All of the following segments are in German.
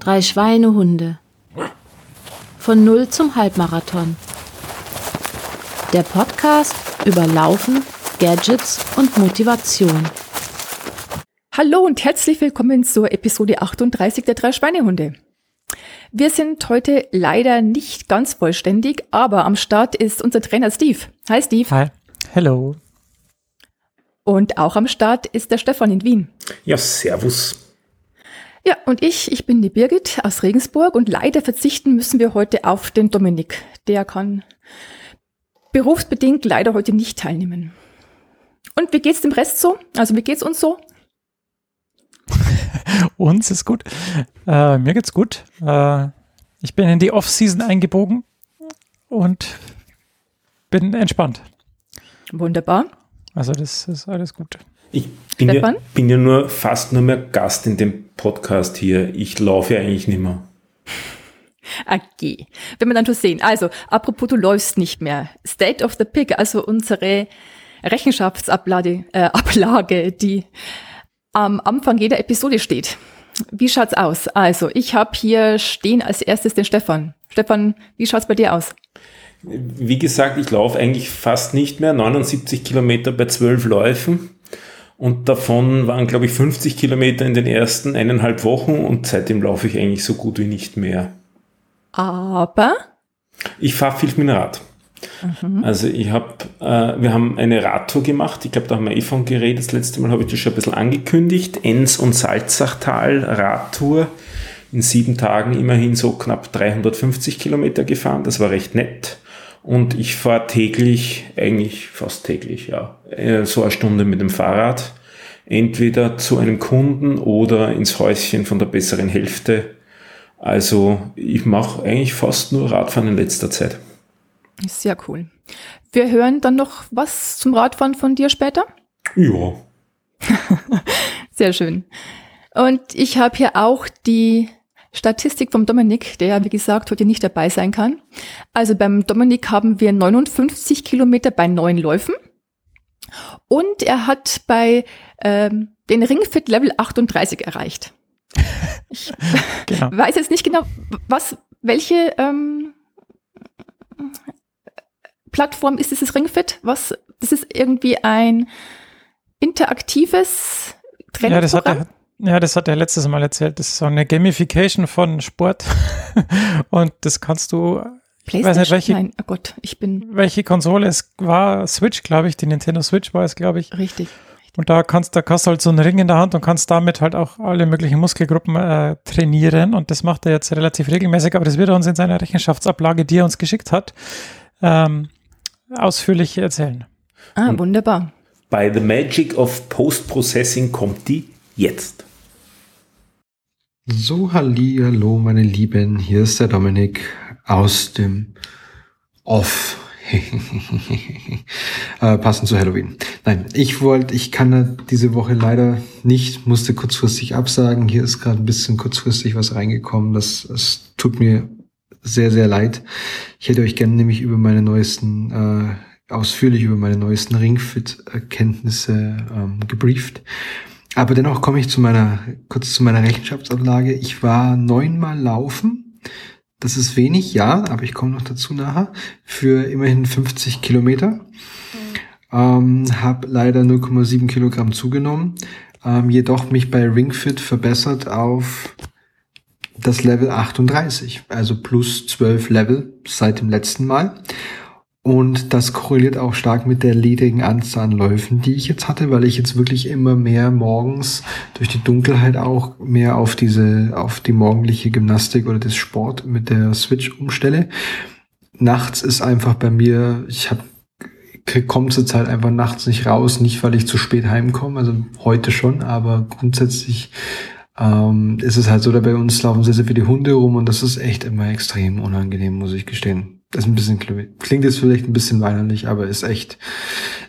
Drei Schweinehunde. Von Null zum Halbmarathon. Der Podcast über Laufen, Gadgets und Motivation. Hallo und herzlich willkommen zur Episode 38 der drei Schweinehunde. Wir sind heute leider nicht ganz vollständig, aber am Start ist unser Trainer Steve. Hi Steve. Hi. Hello. Und auch am Start ist der Stefan in Wien. Ja, servus. Ja, und ich, ich bin die Birgit aus Regensburg und leider verzichten müssen wir heute auf den Dominik. Der kann berufsbedingt leider heute nicht teilnehmen. Und wie geht's dem Rest so? Also wie geht's uns so? uns ist gut. Äh, mir geht's gut. Äh, ich bin in die Off-Season eingebogen und bin entspannt. Wunderbar. Also das ist alles gut. Ich bin ja, bin ja, nur fast nur mehr Gast in dem Podcast hier. Ich laufe ja eigentlich nicht mehr. Okay, wenn wir dann schon sehen. Also, apropos, du läufst nicht mehr. State of the Pick, also unsere Rechenschaftsablage, äh, Ablage, die am Anfang jeder Episode steht. Wie schaut's aus? Also, ich habe hier stehen als erstes den Stefan. Stefan, wie schaut's bei dir aus? Wie gesagt, ich laufe eigentlich fast nicht mehr. 79 Kilometer bei zwölf Läufen. Und davon waren, glaube ich, 50 Kilometer in den ersten eineinhalb Wochen und seitdem laufe ich eigentlich so gut wie nicht mehr. Aber? Ich fahre viel mit dem Rad. Mhm. Also ich habe, äh, wir haben eine Radtour gemacht. Ich glaube, da haben wir eh von geredet. Das letzte Mal habe ich das schon ein bisschen angekündigt. Enns und Salzachtal Radtour. In sieben Tagen immerhin so knapp 350 Kilometer gefahren. Das war recht nett. Und ich fahre täglich, eigentlich fast täglich, ja, äh, so eine Stunde mit dem Fahrrad. Entweder zu einem Kunden oder ins Häuschen von der besseren Hälfte. Also ich mache eigentlich fast nur Radfahren in letzter Zeit. Sehr cool. Wir hören dann noch was zum Radfahren von dir später? Ja. Sehr schön. Und ich habe hier auch die Statistik vom Dominik, der wie gesagt heute nicht dabei sein kann. Also beim Dominik haben wir 59 Kilometer bei neun Läufen und er hat bei ähm, den Ringfit Level 38 erreicht. Ich genau. weiß jetzt nicht genau, was, welche ähm, Plattform ist dieses Ringfit? Was? Das ist irgendwie ein interaktives Trainingsprogramm. Ja, das hat er, ja, das hat er letztes Mal erzählt. Das ist so eine Gamification von Sport. und das kannst du. Ich weiß nicht, welche, Nein, oh Gott, ich bin. Welche Konsole es war, Switch, glaube ich, die Nintendo Switch war es, glaube ich. Richtig. Und da kannst, da hast du halt so einen Ring in der Hand und kannst damit halt auch alle möglichen Muskelgruppen äh, trainieren. Und das macht er jetzt relativ regelmäßig, aber das wird er uns in seiner Rechenschaftsablage, die er uns geschickt hat, ähm, ausführlich erzählen. Ah, wunderbar. By the magic of Post-Processing kommt die jetzt. So, hallo, meine Lieben, hier ist der Dominik aus dem Off. äh, passend zu Halloween. Nein, ich wollte, ich kann diese Woche leider nicht, musste kurzfristig absagen. Hier ist gerade ein bisschen kurzfristig was reingekommen. Das, das tut mir sehr, sehr leid. Ich hätte euch gerne nämlich über meine neuesten, äh, ausführlich über meine neuesten Ringfit-Kenntnisse ähm, gebrieft. Aber dennoch komme ich zu meiner, kurz zu meiner Rechenschaftsablage. Ich war neunmal laufen. Das ist wenig, ja, aber ich komme noch dazu nachher. Für immerhin 50 Kilometer. Mhm. Ähm, habe leider 0,7 Kilogramm zugenommen. Ähm, jedoch mich bei Ringfit verbessert auf das Level 38, also plus 12 Level seit dem letzten Mal. Und das korreliert auch stark mit der niedrigen Anzahl an Läufen, die ich jetzt hatte, weil ich jetzt wirklich immer mehr morgens durch die Dunkelheit auch mehr auf diese, auf die morgendliche Gymnastik oder das Sport mit der Switch umstelle. Nachts ist einfach bei mir, ich habe komme zurzeit einfach nachts nicht raus, nicht weil ich zu spät heimkomme, also heute schon, aber grundsätzlich ähm, ist es halt so, da bei uns laufen sehr, sehr viele Hunde rum und das ist echt immer extrem unangenehm, muss ich gestehen. Ist ein bisschen, klingt jetzt vielleicht ein bisschen weinerlich, aber ist echt,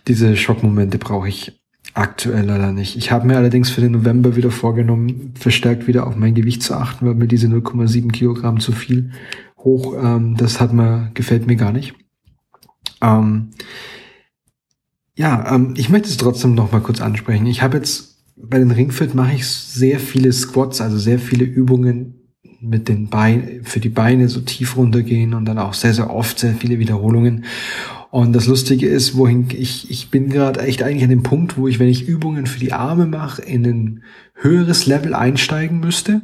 diese Schockmomente brauche ich aktuell leider nicht. Ich habe mir allerdings für den November wieder vorgenommen, verstärkt wieder auf mein Gewicht zu achten, weil mir diese 0,7 Kilogramm zu viel hoch, ähm, das hat mir, gefällt mir gar nicht. Ähm, ja, ähm, ich möchte es trotzdem noch mal kurz ansprechen. Ich habe jetzt bei den Ringfit mache ich sehr viele Squats, also sehr viele Übungen mit den Beinen, für die Beine so tief runtergehen und dann auch sehr, sehr oft sehr viele Wiederholungen. Und das Lustige ist, wohin ich, ich bin gerade echt eigentlich an dem Punkt, wo ich, wenn ich Übungen für die Arme mache, in ein höheres Level einsteigen müsste,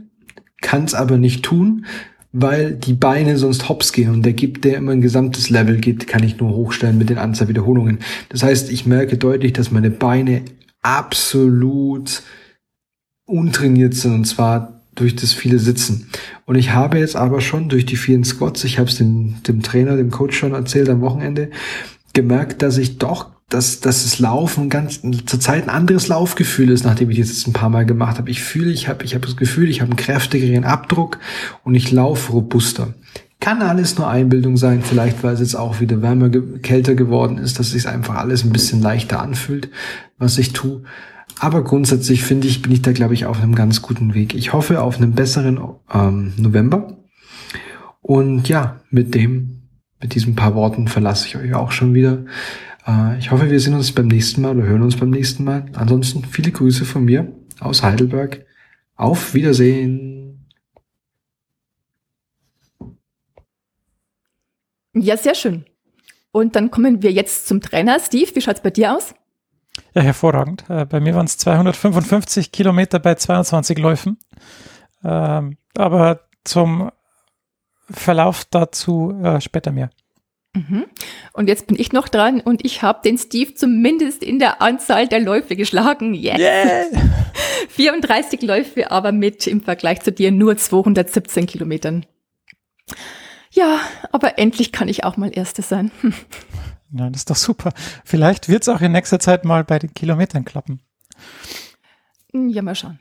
kann es aber nicht tun, weil die Beine sonst hops gehen und der gibt, der immer ein gesamtes Level geht, kann ich nur hochstellen mit den Anzahl Wiederholungen. Das heißt, ich merke deutlich, dass meine Beine absolut untrainiert sind und zwar durch das viele Sitzen. Und ich habe jetzt aber schon durch die vielen Squats, ich habe es dem, dem Trainer, dem Coach schon erzählt am Wochenende, gemerkt, dass ich doch dass, dass das Laufen ganz zurzeit ein anderes Laufgefühl ist, nachdem ich das jetzt ein paar Mal gemacht habe. Ich fühle, ich habe ich hab das Gefühl, ich habe einen kräftigeren Abdruck und ich laufe robuster. Kann alles nur Einbildung sein, vielleicht weil es jetzt auch wieder wärmer, kälter geworden ist, dass sich einfach alles ein bisschen leichter anfühlt, was ich tue. Aber grundsätzlich finde ich, bin ich da, glaube ich, auf einem ganz guten Weg. Ich hoffe auf einen besseren ähm, November. Und ja, mit dem, mit diesen paar Worten verlasse ich euch auch schon wieder. Äh, ich hoffe, wir sehen uns beim nächsten Mal oder hören uns beim nächsten Mal. Ansonsten viele Grüße von mir aus Heidelberg. Auf Wiedersehen. Ja, sehr schön. Und dann kommen wir jetzt zum Trainer. Steve, wie schaut's bei dir aus? Ja, hervorragend. Äh, bei mir waren es 255 Kilometer bei 22 Läufen. Ähm, aber zum Verlauf dazu äh, später mehr. Mhm. Und jetzt bin ich noch dran und ich habe den Steve zumindest in der Anzahl der Läufe geschlagen. Yes. Yeah. 34 Läufe, aber mit im Vergleich zu dir nur 217 Kilometern. Ja, aber endlich kann ich auch mal Erste sein. Ja, das ist doch super. Vielleicht wird es auch in nächster Zeit mal bei den Kilometern klappen. Ja, mal schauen.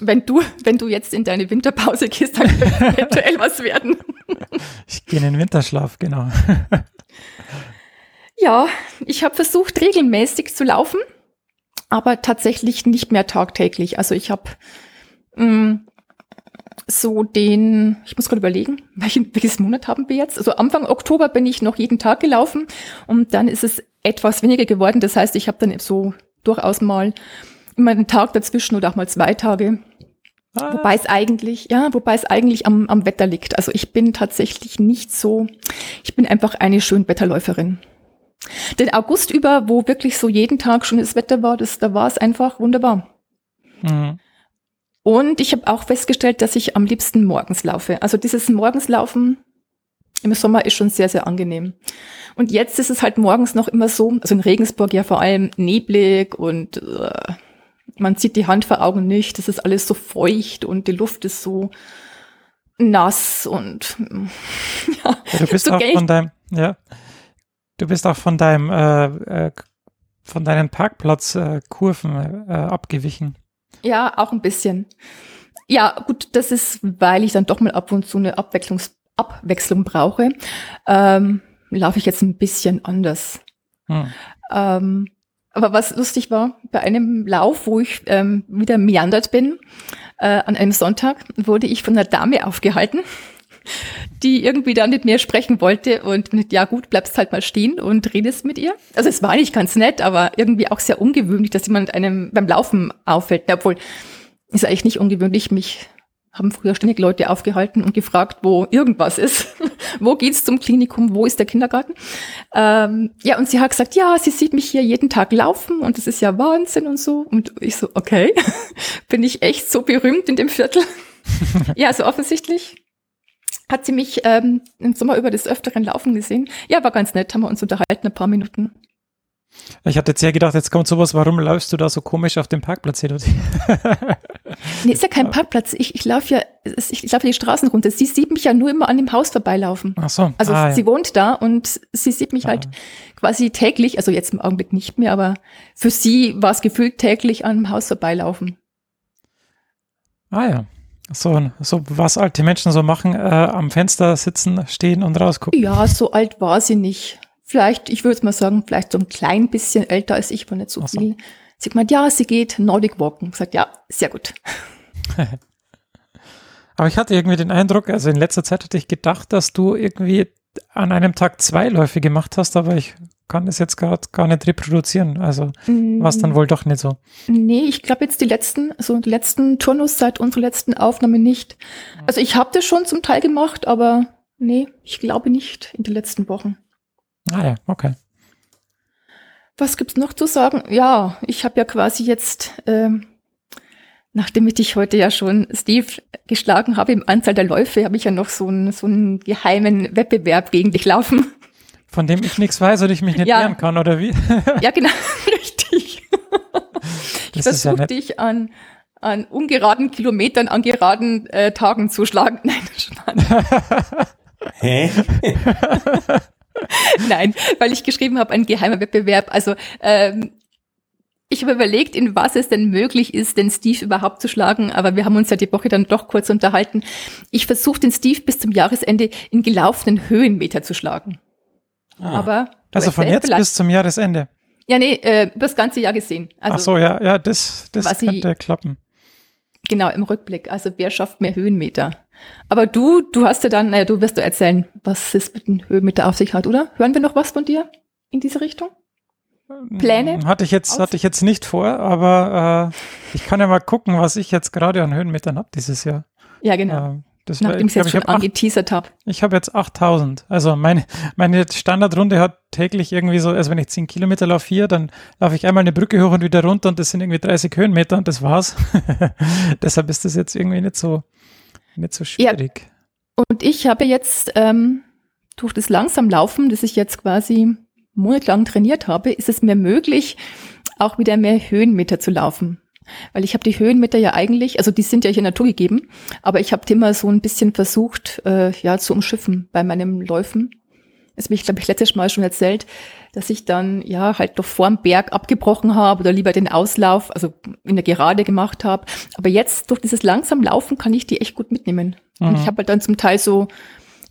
Wenn du, wenn du jetzt in deine Winterpause gehst, dann könnte eventuell was werden. Ich gehe in den Winterschlaf, genau. Ja, ich habe versucht, regelmäßig zu laufen, aber tatsächlich nicht mehr tagtäglich. Also ich habe mm, so den, ich muss gerade überlegen, welchen, welches Monat haben wir jetzt? Also Anfang Oktober bin ich noch jeden Tag gelaufen und dann ist es etwas weniger geworden. Das heißt, ich habe dann so durchaus mal immer einen Tag dazwischen oder auch mal zwei Tage. Ah. Wobei es eigentlich, ja, wobei es eigentlich am, am Wetter liegt. Also ich bin tatsächlich nicht so, ich bin einfach eine Schönwetterläuferin. Den August über, wo wirklich so jeden Tag schönes Wetter war, das, da war es einfach wunderbar. Mhm. Und ich habe auch festgestellt, dass ich am liebsten morgens laufe. Also dieses Morgenslaufen im Sommer ist schon sehr, sehr angenehm. Und jetzt ist es halt morgens noch immer so, also in Regensburg ja vor allem neblig und äh, man sieht die Hand vor Augen nicht, das ist alles so feucht und die Luft ist so nass und ja. du bist so auch von deinem, ja, du bist auch von deinem, äh, äh, von deinen Parkplatzkurven äh, abgewichen. Ja, auch ein bisschen. Ja, gut, das ist, weil ich dann doch mal ab und zu eine Abwechslungs Abwechslung brauche, ähm, laufe ich jetzt ein bisschen anders. Hm. Ähm, aber was lustig war, bei einem Lauf, wo ich ähm, wieder meandert bin, äh, an einem Sonntag, wurde ich von einer Dame aufgehalten, die irgendwie da mit mir sprechen wollte und mit, ja gut, bleibst halt mal stehen und redest mit ihr. Also es war nicht ganz nett, aber irgendwie auch sehr ungewöhnlich, dass jemand einem beim Laufen auffällt. Obwohl, ist eigentlich nicht ungewöhnlich, mich haben früher ständig Leute aufgehalten und gefragt, wo irgendwas ist. wo geht's zum Klinikum? Wo ist der Kindergarten? Ähm, ja, und sie hat gesagt, ja, sie sieht mich hier jeden Tag laufen und das ist ja Wahnsinn und so. Und ich so, okay, bin ich echt so berühmt in dem Viertel? ja, so offensichtlich hat sie mich ähm, im Sommer über des Öfteren laufen gesehen. Ja, war ganz nett, haben wir uns unterhalten, ein paar Minuten. Ich hatte jetzt ja gedacht, jetzt kommt sowas, warum läufst du da so komisch auf dem Parkplatz hin? nee, ist ja kein Parkplatz. Ich, ich laufe ja, ich, ich laufe die Straßen runter. Sie sieht mich ja nur immer an dem Haus vorbeilaufen. Ach so. Also ah, sie ja. wohnt da und sie sieht mich ah. halt quasi täglich, also jetzt im Augenblick nicht mehr, aber für sie war es gefühlt täglich an dem Haus vorbeilaufen. Ah ja. So, so was alte Menschen so machen, äh, am Fenster sitzen, stehen und rausgucken. Ja, so alt war sie nicht vielleicht, ich würde mal sagen, vielleicht so ein klein bisschen älter als ich, aber nicht so, so. viel. Sie meint, ja, sie geht Nordic Walken. Sagt, ja, sehr gut. aber ich hatte irgendwie den Eindruck, also in letzter Zeit hatte ich gedacht, dass du irgendwie an einem Tag zwei Läufe gemacht hast, aber ich kann das jetzt gerade gar nicht reproduzieren. Also war es dann wohl doch nicht so. Nee, ich glaube jetzt die letzten, also die letzten Turnus seit unserer letzten Aufnahme nicht. Also ich habe das schon zum Teil gemacht, aber nee, ich glaube nicht in den letzten Wochen. Ah ja, okay. Was gibt's noch zu sagen? Ja, ich habe ja quasi jetzt, ähm, nachdem ich dich heute ja schon, Steve, geschlagen habe im Anzahl der Läufe, habe ich ja noch so einen, so einen geheimen Wettbewerb gegen dich laufen. Von dem ich nichts weiß und ich mich nicht Ja. wehren kann, oder wie? Ja, genau, richtig. ich ja versuche nett. dich an, an ungeraden Kilometern, an geraden äh, Tagen zu schlagen. Nein, Spaß. Hä? Nein, weil ich geschrieben habe, ein geheimer Wettbewerb. Also ähm, ich habe überlegt, in was es denn möglich ist, den Steve überhaupt zu schlagen, aber wir haben uns ja die Woche dann doch kurz unterhalten. Ich versuche den Steve bis zum Jahresende in gelaufenen Höhenmeter zu schlagen. Ah, Aber Also von jetzt bis zum Jahresende. Ja, nee, äh, das ganze Jahr gesehen. Also Ach so, ja, ja, das, das was ich- könnte klappen. Genau, im Rückblick. Also wer schafft mehr Höhenmeter? Aber du, du hast ja dann, naja, du wirst du erzählen, was es mit den Höhenmeter auf sich hat, oder? Hören wir noch was von dir in diese Richtung? Pläne? Hatte ich jetzt, hatte ich jetzt nicht vor, aber äh, ich kann ja mal gucken, was ich jetzt gerade an Höhenmetern habe dieses Jahr. Ja, genau. Ähm, das war- Nachdem ich glaub, jetzt schon angeteasert habe. Ich habe jetzt 8000. Also meine, meine Standardrunde hat täglich irgendwie so, also wenn ich 10 Kilometer laufe hier, dann laufe ich einmal eine Brücke hoch und wieder runter und das sind irgendwie 30 Höhenmeter und das war's. Deshalb ist das jetzt irgendwie nicht so, nicht so Ja. schwierig. Und ich habe jetzt ähm, durch das langsam Laufen, das ich jetzt quasi monatelang trainiert habe, ist es mir möglich, auch wieder mehr Höhenmeter zu laufen. Weil ich habe die Höhenmeter ja eigentlich, also die sind ja hier naturgegeben, aber ich habe die immer so ein bisschen versucht, äh, ja, zu umschiffen bei meinem Läufen. Das habe ich, glaube ich, letztes Mal schon erzählt, dass ich dann ja halt doch vorm Berg abgebrochen habe oder lieber den Auslauf, also in der Gerade gemacht habe. Aber jetzt durch dieses langsam Laufen kann ich die echt gut mitnehmen. Und Mhm. ich habe halt dann zum Teil so,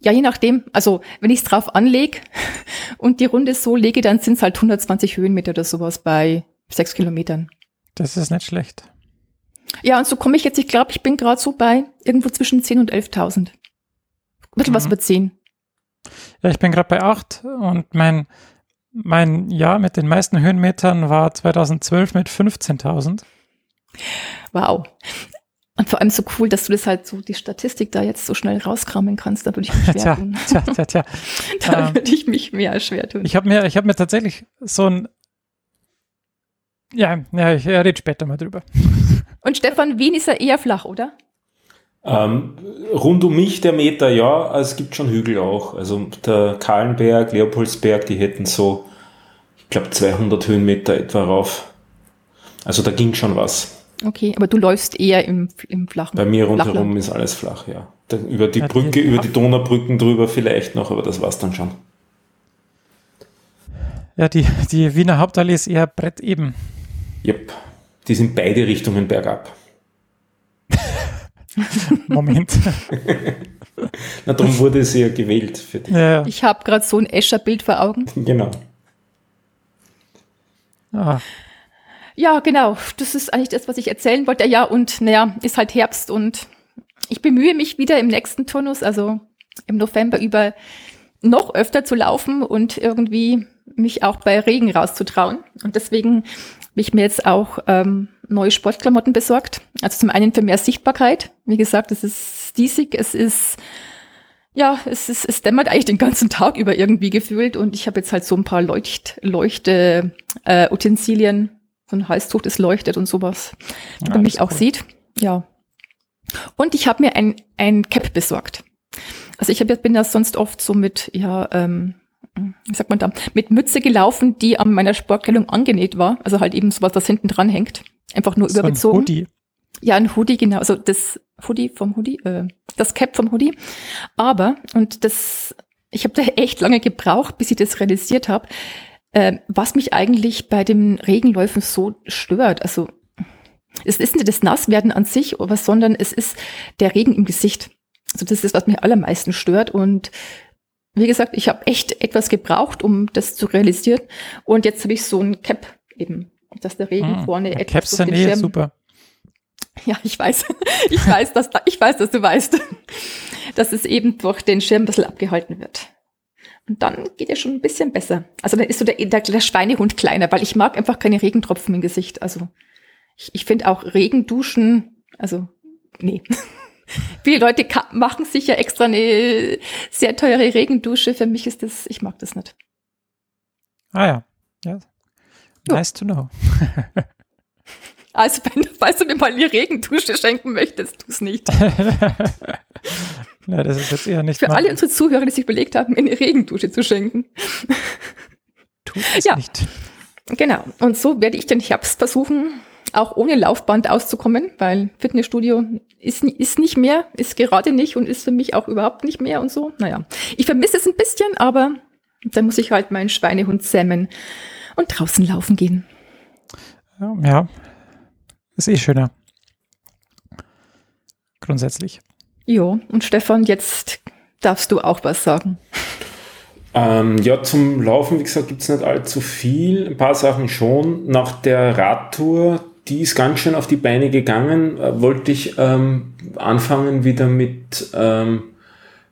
ja, je nachdem, also wenn ich es drauf anlege und die Runde so lege, dann sind es halt 120 Höhenmeter oder sowas bei sechs Kilometern. Das ist nicht schlecht. Ja, und so komme ich jetzt, ich glaube, ich bin gerade so bei irgendwo zwischen 10 und 11.000. Ein bisschen was Mhm. über 10. Ja, ich bin gerade bei 8 und mein, mein Jahr mit den meisten Höhenmetern war 2012 mit 15.000. Wow. Und vor allem so cool, dass du das halt so, die Statistik da jetzt so schnell rauskramen kannst. Da würde ich mich schwer Tja, tun. tja, tja, tja. Da ähm, würde ich mich mehr schwer tun. Ich habe mir, ich habe mir tatsächlich so ein, ja, ja, ich rede später mal drüber. Und Stefan, Wien ist ja eher flach, oder? Ähm, rund um mich der Meter, ja, also es gibt schon Hügel auch. Also der Kahlenberg, Leopoldsberg, die hätten so, ich glaube, 200 Höhenmeter etwa rauf. Also da ging schon was. Okay, aber du läufst eher im, im flachen. Bei mir Flachland. rundherum ist alles flach, ja. Da, über die Ja, die- Brücke, über die Donaubrücken drüber vielleicht noch, aber das war's dann schon. Ja, die, die Wiener Hauptallee ist eher Brett eben. Yep. Die sind beide Richtungen bergab. Moment. Na, darum wurde sie ja gewählt für die. ja, ja. Ich habe gerade so ein Escher-Bild vor Augen. Genau. Ah, Ja, genau. Das ist eigentlich das, was ich erzählen wollte. Ja, und naja, ist halt Herbst und ich bemühe mich wieder im nächsten Turnus, also im November über noch öfter zu laufen und irgendwie mich auch bei Regen rauszutrauen. Und deswegen habe ich mir jetzt auch ähm, neue Sportklamotten besorgt. Also zum einen für mehr Sichtbarkeit. Wie gesagt, es ist diesig, es ist ja, es ist, es dämmert eigentlich den ganzen Tag über irgendwie gefühlt und ich habe jetzt halt so ein paar Leucht, Leuchte äh, Utensilien, so ein Halstuch, das leuchtet und sowas, Ja, damit man mich auch cool. sieht. Ja. Und ich habe mir ein, ein Cap besorgt. Also ich hab, bin ja sonst oft so mit, ja, ähm, wie sagt man da, mit Mütze gelaufen, die an meiner Sportkleidung angenäht war. Also halt eben sowas, das hinten dran hängt. Einfach nur so ein übergezogen. Hoodie. Ja, ein Hoodie, genau. Also das Hoodie vom Hoodie, äh, das Cap vom Hoodie. Aber, und das, ich habe da echt lange gebraucht, bis ich das realisiert habe, äh, was mich eigentlich bei den Regenläufen so stört. Also es ist nicht das Nasswerden an sich, aber sondern es ist der Regen im Gesicht. Also das ist, was mich allermeisten stört. Und wie gesagt, ich habe echt etwas gebraucht, um das zu realisieren. Und jetzt habe ich so ein Cap eben, dass der Regen Hm, vorne etwas Caps durch den eh Schirm super. ja, ich weiß. Ich weiß, dass, ich weiß, dass du weißt, dass es eben durch den Schirm ein bisschen abgehalten wird. Und dann geht es schon ein bisschen besser. Also dann ist so der, der, der Schweinehund kleiner, weil ich mag einfach keine Regentropfen im Gesicht. Also ich, ich finde auch Regenduschen, also nee. Viele Leute machen sich ja extra eine sehr teure Regendusche. Für mich ist das, ich mag das nicht. Ah ja. ja. Nice to know. also, wenn, falls du mir mal eine Regendusche schenken möchtest, tu es nicht. ja, das ist jetzt eher nicht. Für alle unsere Zuhörer, die sich überlegt haben, mir eine Regendusche zu schenken. Tu es ja. nicht. Genau. Und so werde ich den Herbst versuchen, auch ohne Laufband auszukommen, weil Fitnessstudio ist, ist nicht mehr, ist gerade nicht und ist für mich auch überhaupt nicht mehr und so. Naja, ich vermisse es ein bisschen, aber dann muss ich halt meinen Schweinehund zähmen und draußen laufen gehen. Ja, ist eh schöner. Grundsätzlich. Jo, und Stefan, jetzt darfst du auch was sagen. Ähm, ja, zum Laufen, wie gesagt, gibt es nicht allzu viel. Ein paar Sachen schon. Nach der Radtour, die ist ganz schön auf die Beine gegangen, äh, wollte ich ähm, anfangen wieder mit ähm,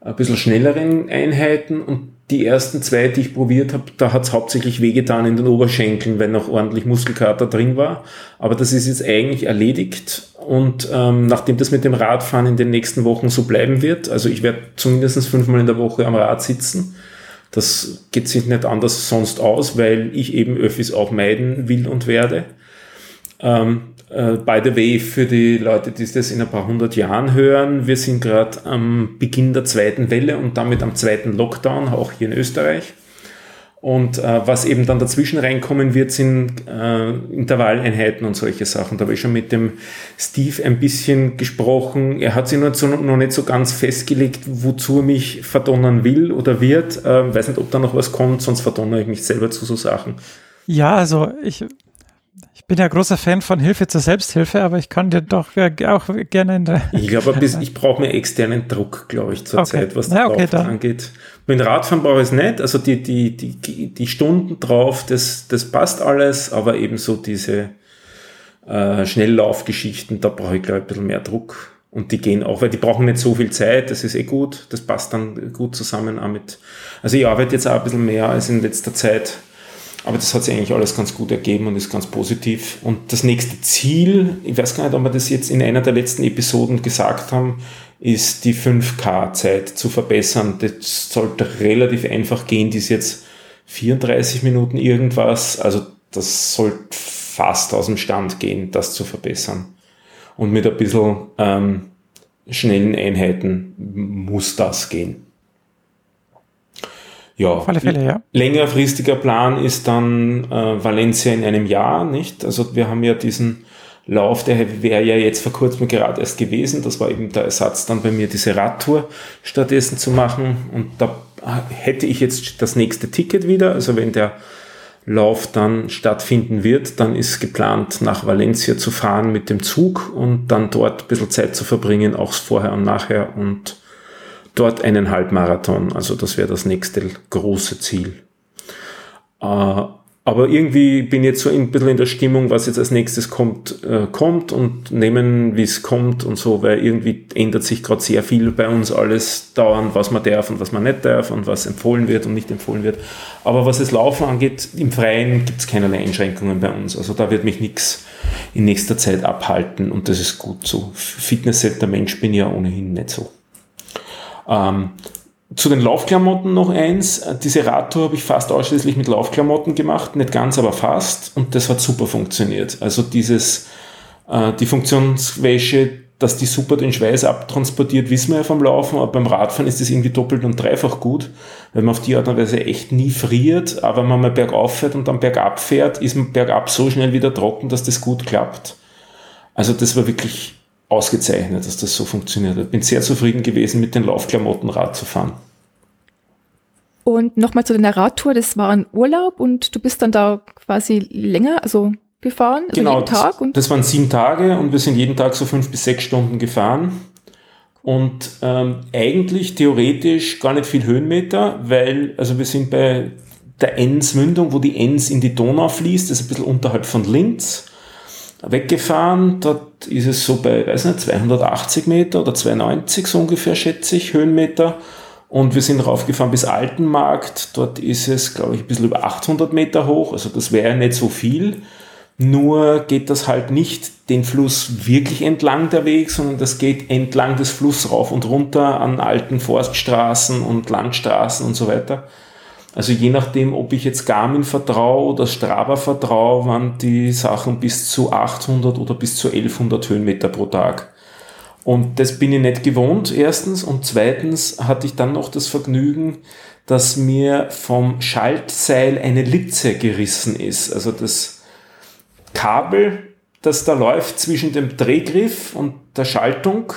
ein bisschen schnelleren Einheiten und die ersten zwei, die ich probiert habe, da hat es hauptsächlich wehgetan in den Oberschenkeln, wenn noch ordentlich Muskelkater drin war. Aber das ist jetzt eigentlich erledigt. Und ähm, nachdem das mit dem Radfahren in den nächsten Wochen so bleiben wird, also ich werde zumindest fünfmal in der Woche am Rad sitzen, das geht sich nicht anders sonst aus, weil ich eben Öffis auch meiden will und werde. Ähm, äh, by the way, für die Leute, die das in ein paar hundert Jahren hören, wir sind gerade am Beginn der zweiten Welle und damit am zweiten Lockdown, auch hier in Österreich. Und äh, was eben dann dazwischen reinkommen wird, sind äh, Intervalleinheiten und solche Sachen. Da habe ich schon mit dem Steve ein bisschen gesprochen. Er hat sich noch, noch nicht so ganz festgelegt, wozu er mich verdonnern will oder wird. Äh, weiß nicht, ob da noch was kommt, sonst verdonnere ich mich selber zu so Sachen. Ja, also ich bin ja großer Fan von Hilfe zur Selbsthilfe, aber ich kann dir doch auch gerne in der. Ich glaube, ich brauche mehr externen Druck, glaube ich, zurzeit, okay. was das ja, okay, angeht. Mit Radfahren brauche ich es nicht. Also die, die, die, die Stunden drauf, das, das passt alles, aber eben so diese äh, Schnelllaufgeschichten, da brauche ich, glaube ich, ein bisschen mehr Druck. Und die gehen auch, weil die brauchen nicht so viel Zeit, das ist eh gut, das passt dann gut zusammen auch mit. Also ich arbeite jetzt auch ein bisschen mehr als in letzter Zeit aber das hat sich eigentlich alles ganz gut ergeben und ist ganz positiv. Und das nächste Ziel, ich weiß gar nicht, ob wir das jetzt in einer der letzten Episoden gesagt haben, ist die 5K-Zeit zu verbessern. Das sollte relativ einfach gehen. Die ist jetzt 34 Minuten irgendwas. Also das sollte fast aus dem Stand gehen, das zu verbessern. Und mit ein bisschen ähm, schnellen Einheiten muss das gehen. Ja, auf alle Fälle, ja. Längerfristiger Plan ist dann äh, Valencia in einem Jahr, nicht? Also wir haben ja diesen Lauf, der wäre ja jetzt vor kurzem gerade erst gewesen. Das war eben der Ersatz dann bei mir, diese Radtour stattdessen zu machen. Und da hätte ich jetzt das nächste Ticket wieder. Also wenn der Lauf dann stattfinden wird, dann ist geplant, nach Valencia zu fahren mit dem Zug und dann dort ein bisschen Zeit zu verbringen, auch vorher und nachher und dort einen Halbmarathon. Also das wäre das nächste große Ziel. Äh, aber irgendwie bin ich jetzt so ein bisschen in der Stimmung, was jetzt als nächstes kommt, äh, kommt und nehmen, wie es kommt und so, weil irgendwie ändert sich gerade sehr viel bei uns alles dauernd, was man darf und was man nicht darf und was empfohlen wird und nicht empfohlen wird. Aber was das Laufen angeht, im Freien gibt es keinerlei Einschränkungen bei uns. Also da wird mich nichts in nächster Zeit abhalten und das ist gut so. Fitness der Mensch bin ich ja ohnehin nicht so. Ähm, zu den Laufklamotten noch eins. Diese Radtour habe ich fast ausschließlich mit Laufklamotten gemacht, nicht ganz, aber fast. Und das hat super funktioniert. Also dieses, äh, die Funktionswäsche, dass die super den Schweiß abtransportiert, wissen wir ja vom Laufen, aber beim Radfahren ist das irgendwie doppelt und dreifach gut, weil man auf die Art und Weise echt nie friert, aber wenn man mal bergauf fährt und dann bergab fährt, ist man bergab so schnell wieder trocken, dass das gut klappt. Also das war wirklich ausgezeichnet, dass das so funktioniert hat. Bin sehr zufrieden gewesen, mit den Laufklamotten Rad zu fahren. Und nochmal zu deiner Radtour, das war ein Urlaub und du bist dann da quasi länger, also gefahren, also genau, jeden Tag? Und das, das waren sieben Tage und wir sind jeden Tag so fünf bis sechs Stunden gefahren. Und ähm, eigentlich theoretisch gar nicht viel Höhenmeter, weil, also wir sind bei der Enns-Mündung, wo die Enns in die Donau fließt, das ist ein bisschen unterhalb von Linz weggefahren. Dort ist es so bei, weiß nicht, 280 Meter oder 290 so ungefähr, schätze ich, Höhenmeter. Und wir sind raufgefahren bis Altenmarkt. Dort ist es, glaube ich, ein bisschen über 800 Meter hoch. Also das wäre nicht so viel. Nur geht das halt nicht den Fluss wirklich entlang der Weg, sondern das geht entlang des Flusses rauf und runter an alten Forststraßen und Landstraßen und so weiter. Also je nachdem, ob ich jetzt Garmin vertraue oder Strava vertraue, waren die Sachen bis zu 800 oder bis zu 1100 Höhenmeter pro Tag. Und das bin ich nicht gewohnt, erstens. Und zweitens hatte ich dann noch das Vergnügen, dass mir vom Schaltseil eine Litze gerissen ist. Also das Kabel, das da läuft zwischen dem Drehgriff und der Schaltung,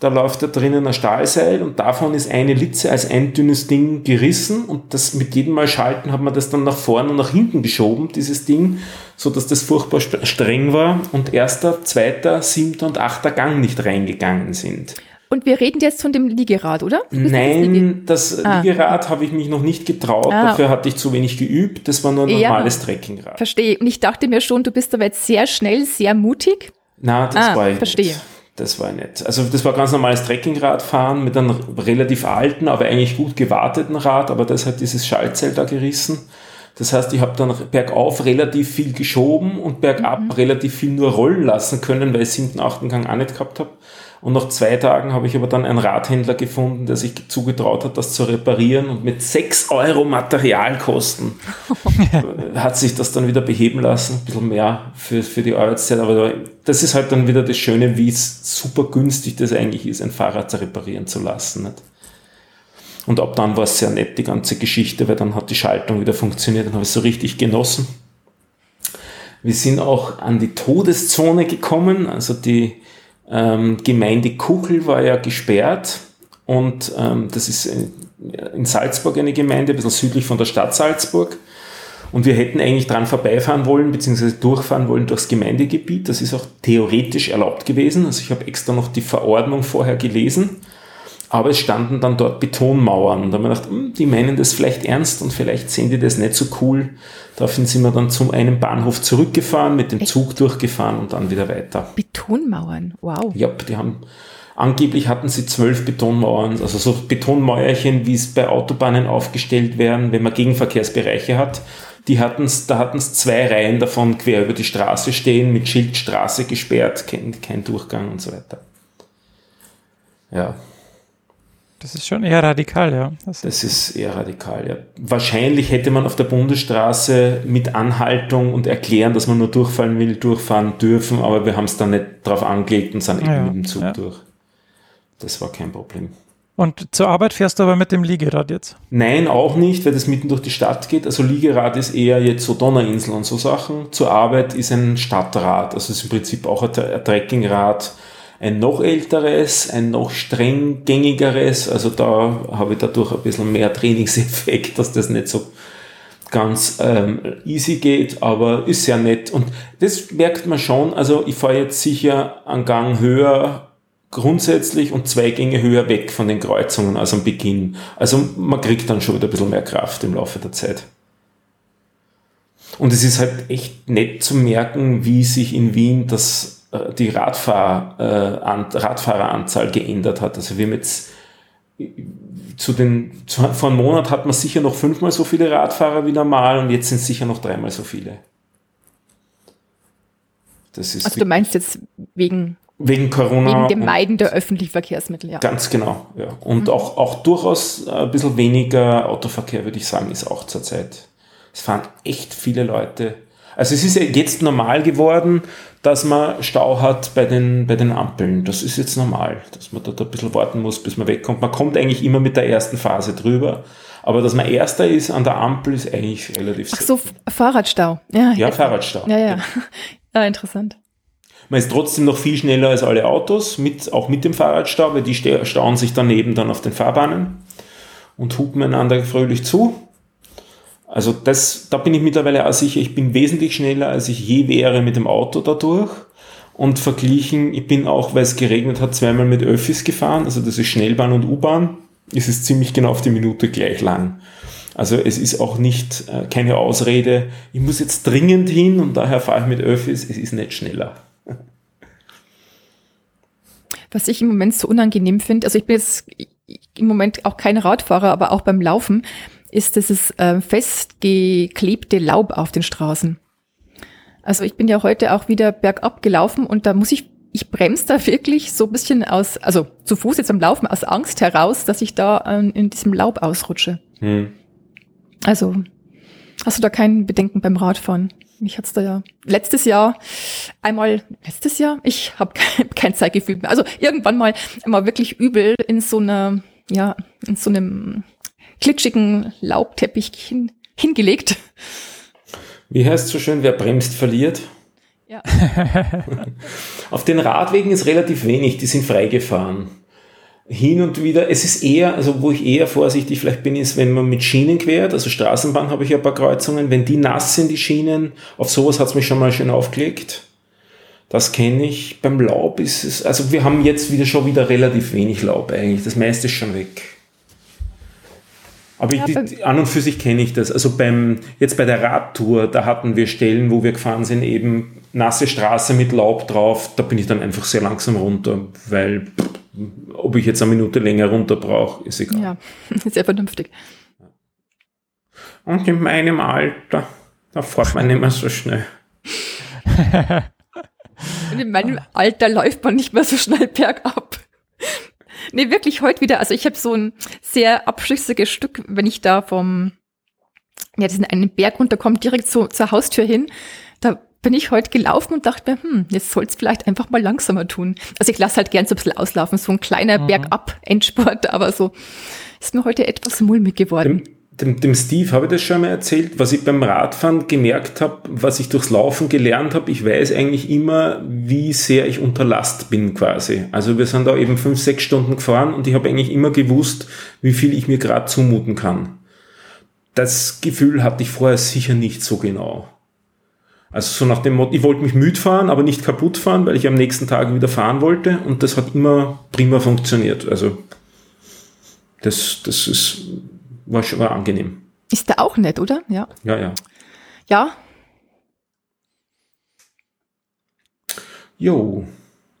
da läuft da drinnen ein Stahlseil und davon ist eine Litze als ein dünnes Ding gerissen und das mit jedem Mal schalten hat man das dann nach vorne und nach hinten geschoben, dieses Ding, so dass das furchtbar streng war und erster, zweiter, siebter und achter Gang nicht reingegangen sind. Und wir reden jetzt von dem Liegerad, oder? Nein, das ah. Liegerad habe ich mich noch nicht getraut. Ah. Dafür hatte ich zu wenig geübt. Das war nur ein normales ja, Trekkingrad. Verstehe. Und ich dachte mir schon, du bist aber jetzt sehr schnell, sehr mutig. Na, das ah, war ich verstehe. Nicht. Das war nett. Also das war ganz normales Trekkingradfahren mit einem relativ alten, aber eigentlich gut gewarteten Rad, aber das hat dieses Schaltseil da gerissen. Das heißt, ich habe dann bergauf relativ viel geschoben und bergab mhm. relativ viel nur rollen lassen können, weil ich siebten, achten Gang auch nicht gehabt habe. Und nach zwei Tagen habe ich aber dann einen Radhändler gefunden, der sich zugetraut hat, das zu reparieren. Und mit 6 Euro Materialkosten hat sich das dann wieder beheben lassen. Ein bisschen mehr für, für die Arbeitszeit. Aber das ist halt dann wieder das Schöne, wie super günstig das eigentlich ist, ein Fahrrad zu reparieren zu lassen. Nicht? Und ab dann war es sehr nett, die ganze Geschichte, weil dann hat die Schaltung wieder funktioniert. Dann habe ich es so richtig genossen. Wir sind auch an die Todeszone gekommen. Also die ähm, Gemeinde Kuchel war ja gesperrt und ähm, das ist in, in Salzburg eine Gemeinde, ein bisschen südlich von der Stadt Salzburg. Und wir hätten eigentlich dran vorbeifahren wollen, beziehungsweise durchfahren wollen durchs Gemeindegebiet. Das ist auch theoretisch erlaubt gewesen. Also ich habe extra noch die Verordnung vorher gelesen. Aber es standen dann dort Betonmauern. Und da haben wir gedacht, hm, die meinen das vielleicht ernst und vielleicht sehen die das nicht so cool. Daraufhin sind wir dann zum einen Bahnhof zurückgefahren, mit dem Zug durchgefahren und dann wieder weiter. Betonmauern, wow. Ja, die haben, angeblich hatten sie zwölf Betonmauern, also so Betonmäuerchen, wie es bei Autobahnen aufgestellt werden, wenn man Gegenverkehrsbereiche hat. Die hatten's, da hatten es zwei Reihen davon quer über die Straße stehen, mit Schild Straße gesperrt, kein, kein Durchgang und so weiter. Ja, das ist schon eher radikal, ja. Das, das ist eher radikal, ja. Wahrscheinlich hätte man auf der Bundesstraße mit Anhaltung und Erklären, dass man nur durchfahren will, durchfahren dürfen, aber wir haben es dann nicht drauf angelegt und sind ja, eben mit dem Zug ja. durch. Das war kein Problem. Und zur Arbeit fährst du aber mit dem Liegerad jetzt? Nein, auch nicht, weil das mitten durch die Stadt geht. Also Liegerad ist eher jetzt so Donnerinsel und so Sachen. Zur Arbeit ist ein Stadtrad, also ist im Prinzip auch ein Trekkingrad ein noch älteres, ein noch streng gängigeres. Also da habe ich dadurch ein bisschen mehr Trainingseffekt, dass das nicht so ganz ähm, easy geht, aber ist sehr nett. Und das merkt man schon. Also ich fahre jetzt sicher einen Gang höher grundsätzlich und zwei Gänge höher weg von den Kreuzungen als am Beginn. Also man kriegt dann schon wieder ein bisschen mehr Kraft im Laufe der Zeit. Und es ist halt echt nett zu merken, wie sich in Wien das äh, die Radfahr, äh, Radfahreranzahl geändert hat. Also wir haben jetzt zu den, zu, vor einem Monat hat man sicher noch fünfmal so viele Radfahrer wie normal und jetzt sind es sicher noch dreimal so viele. Das ist also du meinst jetzt wegen, wegen Corona. Wegen dem Meiden der öffentlichen Verkehrsmittel, ja. Ganz genau, ja. Und mhm. auch, auch durchaus ein bisschen weniger Autoverkehr, würde ich sagen, ist auch zurzeit. Es fahren echt viele Leute. Also es ist ja jetzt normal geworden, dass man Stau hat bei den, bei den Ampeln. Das ist jetzt normal, dass man da ein bisschen warten muss, bis man wegkommt. Man kommt eigentlich immer mit der ersten Phase drüber. Aber dass man Erster ist an der Ampel, ist eigentlich relativ Ach so, Fahrradstau. Ja, ja Fahrradstau. Ja, ja. Ja, interessant. Man ist trotzdem noch viel schneller als alle Autos, mit, auch mit dem Fahrradstau, weil die stauen sich daneben dann auf den Fahrbahnen und hupen einander fröhlich zu. Also das, da bin ich mittlerweile auch sicher, ich bin wesentlich schneller, als ich je wäre mit dem Auto dadurch. Und verglichen, ich bin auch, weil es geregnet hat, zweimal mit Öffis gefahren. Also das ist Schnellbahn und U-Bahn. Es ist ziemlich genau auf die Minute gleich lang. Also es ist auch nicht äh, keine Ausrede, ich muss jetzt dringend hin und daher fahre ich mit Öffis. Es ist nicht schneller. Was ich im Moment so unangenehm finde, also ich bin jetzt im Moment auch kein Radfahrer, aber auch beim Laufen, ist dieses äh, festgeklebte Laub auf den Straßen. Also ich bin ja heute auch wieder bergab gelaufen und da muss ich, ich bremse da wirklich so ein bisschen aus, also zu Fuß jetzt am Laufen, aus Angst heraus, dass ich da äh, in diesem Laub ausrutsche. Hm. Also hast du da kein Bedenken beim Radfahren? Mich hat's da ja letztes Jahr einmal, letztes Jahr, ich habe kein, kein Zeitgefühl mehr. Also irgendwann mal mal wirklich übel in so einer, ja, in so einem klitschigen Laubteppich hin, hingelegt. Wie heißt so schön, wer bremst, verliert? Ja. Auf den Radwegen ist relativ wenig, die sind freigefahren. Hin und wieder, es ist eher, also wo ich eher vorsichtig vielleicht bin, ist, wenn man mit Schienen quert, also Straßenbahn habe ich ja ein paar Kreuzungen, wenn die nass sind, die Schienen, auf sowas hat es mich schon mal schön aufgelegt. Das kenne ich. Beim Laub ist es, also wir haben jetzt wieder schon wieder relativ wenig Laub eigentlich. Das meiste ist schon weg. Aber ja, ich, an und für sich kenne ich das. Also beim, jetzt bei der Radtour, da hatten wir Stellen, wo wir gefahren sind, eben nasse Straße mit Laub drauf. Da bin ich dann einfach sehr langsam runter, weil ob ich jetzt eine Minute länger runter brauche, ist egal. Ja, sehr vernünftig. Und in meinem Alter, da fährt man nicht mehr so schnell. Und in meinem Alter läuft man nicht mehr so schnell bergab. Nee, wirklich heute wieder. Also ich habe so ein sehr abschüssiges Stück, wenn ich da vom, ja, diesen einen Berg runterkomme, direkt so zur Haustür hin. Da bin ich heute gelaufen und dachte mir, hm, jetzt soll's vielleicht einfach mal langsamer tun. Also ich lasse halt gern so ein bisschen auslaufen, so ein kleiner mhm. Bergab-Endsport, aber so ist mir heute etwas mulmig geworden. Dem, dem, dem Steve habe ich das schon mal erzählt, was ich beim Radfahren gemerkt habe, was ich durchs Laufen gelernt habe. Ich weiß eigentlich immer, wie sehr ich unter Last bin quasi. Also wir sind da eben fünf, sechs Stunden gefahren und ich habe eigentlich immer gewusst, wie viel ich mir gerade zumuten kann. Das Gefühl hatte ich vorher sicher nicht so genau. Also so nach dem Motto, ich wollte mich müde fahren, aber nicht kaputt fahren, weil ich am nächsten Tag wieder fahren wollte und das hat immer prima funktioniert. Also das, das ist war, war angenehm. Ist der auch nett, oder? Ja. Ja, ja. Ja. Jo.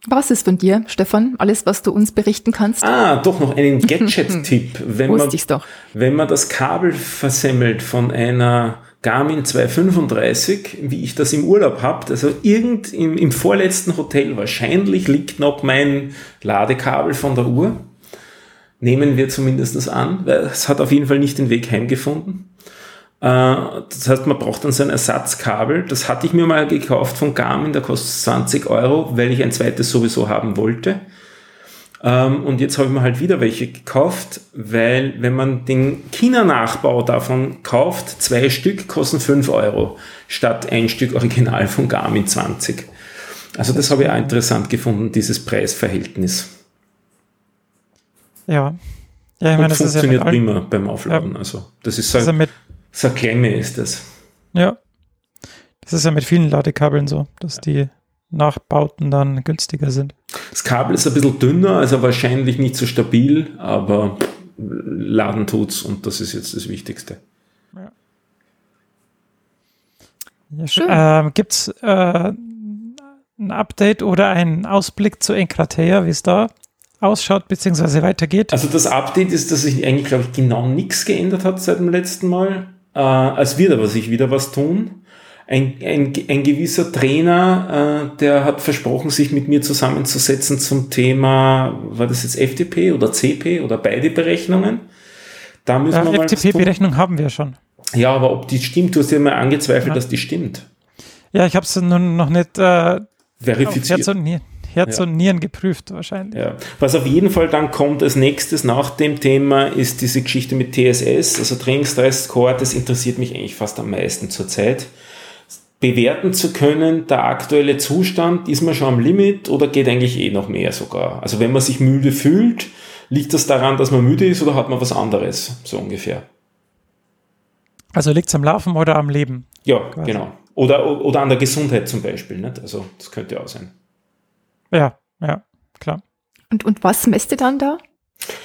Was ist von dir, Stefan? Alles, was du uns berichten kannst? Ah, doch noch einen Gadget-Tipp. wenn, man, doch. wenn man das Kabel versemmelt von einer Garmin 235, wie ich das im Urlaub habe, also irgend im, im vorletzten Hotel wahrscheinlich liegt noch mein Ladekabel von der Uhr nehmen wir zumindest an, weil es hat auf jeden Fall nicht den Weg heimgefunden. Äh, das heißt, man braucht dann so ein Ersatzkabel. Das hatte ich mir mal gekauft von Garmin, der kostet 20 Euro, weil ich ein zweites sowieso haben wollte. Ähm, und jetzt habe ich mir halt wieder welche gekauft, weil wenn man den China-Nachbau davon kauft, zwei Stück kosten 5 Euro statt ein Stück Original von Garmin 20. Also das habe ich auch interessant gefunden, dieses Preisverhältnis. Ja. Ja, ich meine, das funktioniert ja prima beim Aufladen. Ja. Also, das ist so, das ist ja so Klemme ist das. Ja. Das ist ja mit vielen Ladekabeln so, dass die Nachbauten dann günstiger sind. Das Kabel ist ein bisschen dünner, also wahrscheinlich nicht so stabil, aber laden tut's und das ist jetzt das Wichtigste. Ja. Ja, Schön. Ähm, Gibt es äh, ein Update oder einen Ausblick zu Enkratea, wie es da ausschaut bzw. weitergeht? Also das Update ist, dass sich eigentlich, glaube ich, genau nichts geändert hat seit dem letzten Mal. Äh, es wird aber sich wieder was tun. Ein, ein, ein gewisser Trainer, äh, der hat versprochen, sich mit mir zusammenzusetzen zum Thema, war das jetzt FTP oder CP oder beide Berechnungen? Da müssen ja, wir FTP-Berechnung haben wir schon. Ja, aber ob die stimmt, du hast ja mal angezweifelt, ja. dass die stimmt. Ja, ich habe es noch nicht äh, verifiziert. Herz ja. und Nieren geprüft wahrscheinlich. Ja. Was auf jeden Fall dann kommt als nächstes nach dem Thema ist diese Geschichte mit TSS, also Trainingsstress Score, das interessiert mich eigentlich fast am meisten zurzeit. Bewerten zu können, der aktuelle Zustand, ist man schon am Limit oder geht eigentlich eh noch mehr sogar? Also wenn man sich müde fühlt, liegt das daran, dass man müde ist oder hat man was anderes, so ungefähr? Also liegt es am Laufen oder am Leben? Ja, quasi. genau. Oder, oder an der Gesundheit zum Beispiel. Nicht? Also das könnte auch sein. Ja, ja, klar. Und, und was messt ihr dann da?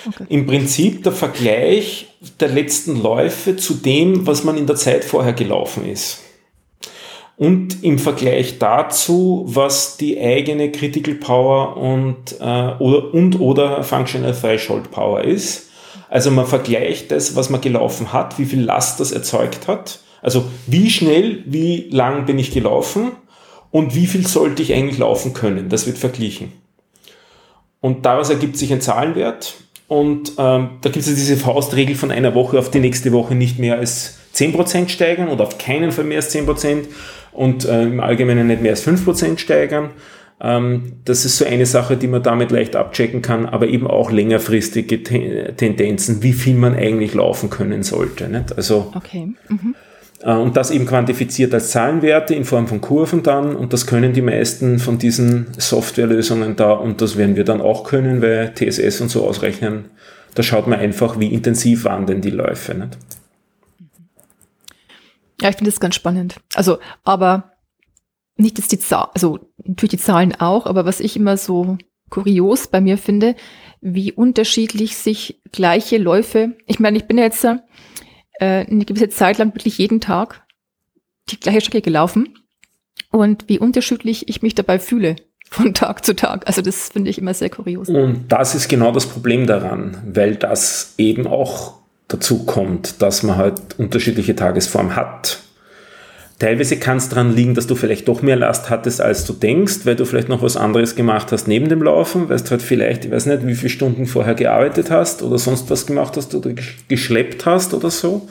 Okay. Im Prinzip der Vergleich der letzten Läufe zu dem, was man in der Zeit vorher gelaufen ist. Und im Vergleich dazu, was die eigene Critical Power und, äh, oder, und oder Functional Threshold Power ist. Also man vergleicht das, was man gelaufen hat, wie viel Last das erzeugt hat. Also wie schnell, wie lang bin ich gelaufen und wie viel sollte ich eigentlich laufen können. Das wird verglichen. Und daraus ergibt sich ein Zahlenwert. Und ähm, da gibt es diese Faustregel von einer Woche auf die nächste Woche nicht mehr als 10% steigern oder auf keinen Fall mehr als 10% und äh, im Allgemeinen nicht mehr als 5% steigern. Ähm, das ist so eine Sache, die man damit leicht abchecken kann, aber eben auch längerfristige Tendenzen, wie viel man eigentlich laufen können sollte. Nicht? Also, okay. Mhm. Äh, und das eben quantifiziert als Zahlenwerte in Form von Kurven dann und das können die meisten von diesen Softwarelösungen da und das werden wir dann auch können, weil TSS und so ausrechnen. Da schaut man einfach, wie intensiv waren denn die Läufe. Nicht? Ja, ich finde das ganz spannend. Also, aber nicht jetzt die Zahlen, also natürlich die Zahlen auch, aber was ich immer so kurios bei mir finde, wie unterschiedlich sich gleiche Läufe, ich meine, ich bin jetzt äh, eine gewisse Zeit lang wirklich jeden Tag die gleiche Strecke gelaufen und wie unterschiedlich ich mich dabei fühle von Tag zu Tag. Also das finde ich immer sehr kurios. Und das ist genau das Problem daran, weil das eben auch dazu kommt, dass man halt unterschiedliche Tagesformen hat. Teilweise kann es daran liegen, dass du vielleicht doch mehr Last hattest, als du denkst, weil du vielleicht noch was anderes gemacht hast neben dem Laufen, weil du halt vielleicht, ich weiß nicht, wie viele Stunden vorher gearbeitet hast oder sonst was gemacht hast oder geschleppt hast oder so.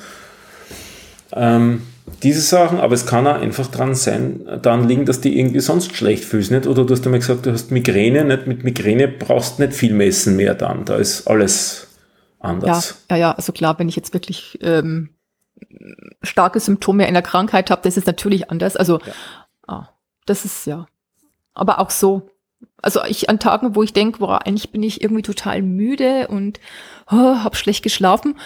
Ähm, diese Sachen, aber es kann auch einfach dran sein, daran liegen, dass die irgendwie sonst schlecht fühlst, nicht? Oder du hast einmal gesagt, du hast Migräne, nicht? Mit Migräne brauchst nicht viel messen mehr dann, da ist alles anders. Ja, ja, ja, also klar, wenn ich jetzt wirklich ähm, starke Symptome einer Krankheit habe, das ist natürlich anders. Also ja. ah, das ist ja. Aber auch so. Also ich an Tagen, wo ich denke, boah, eigentlich bin ich irgendwie total müde und oh, habe schlecht geschlafen,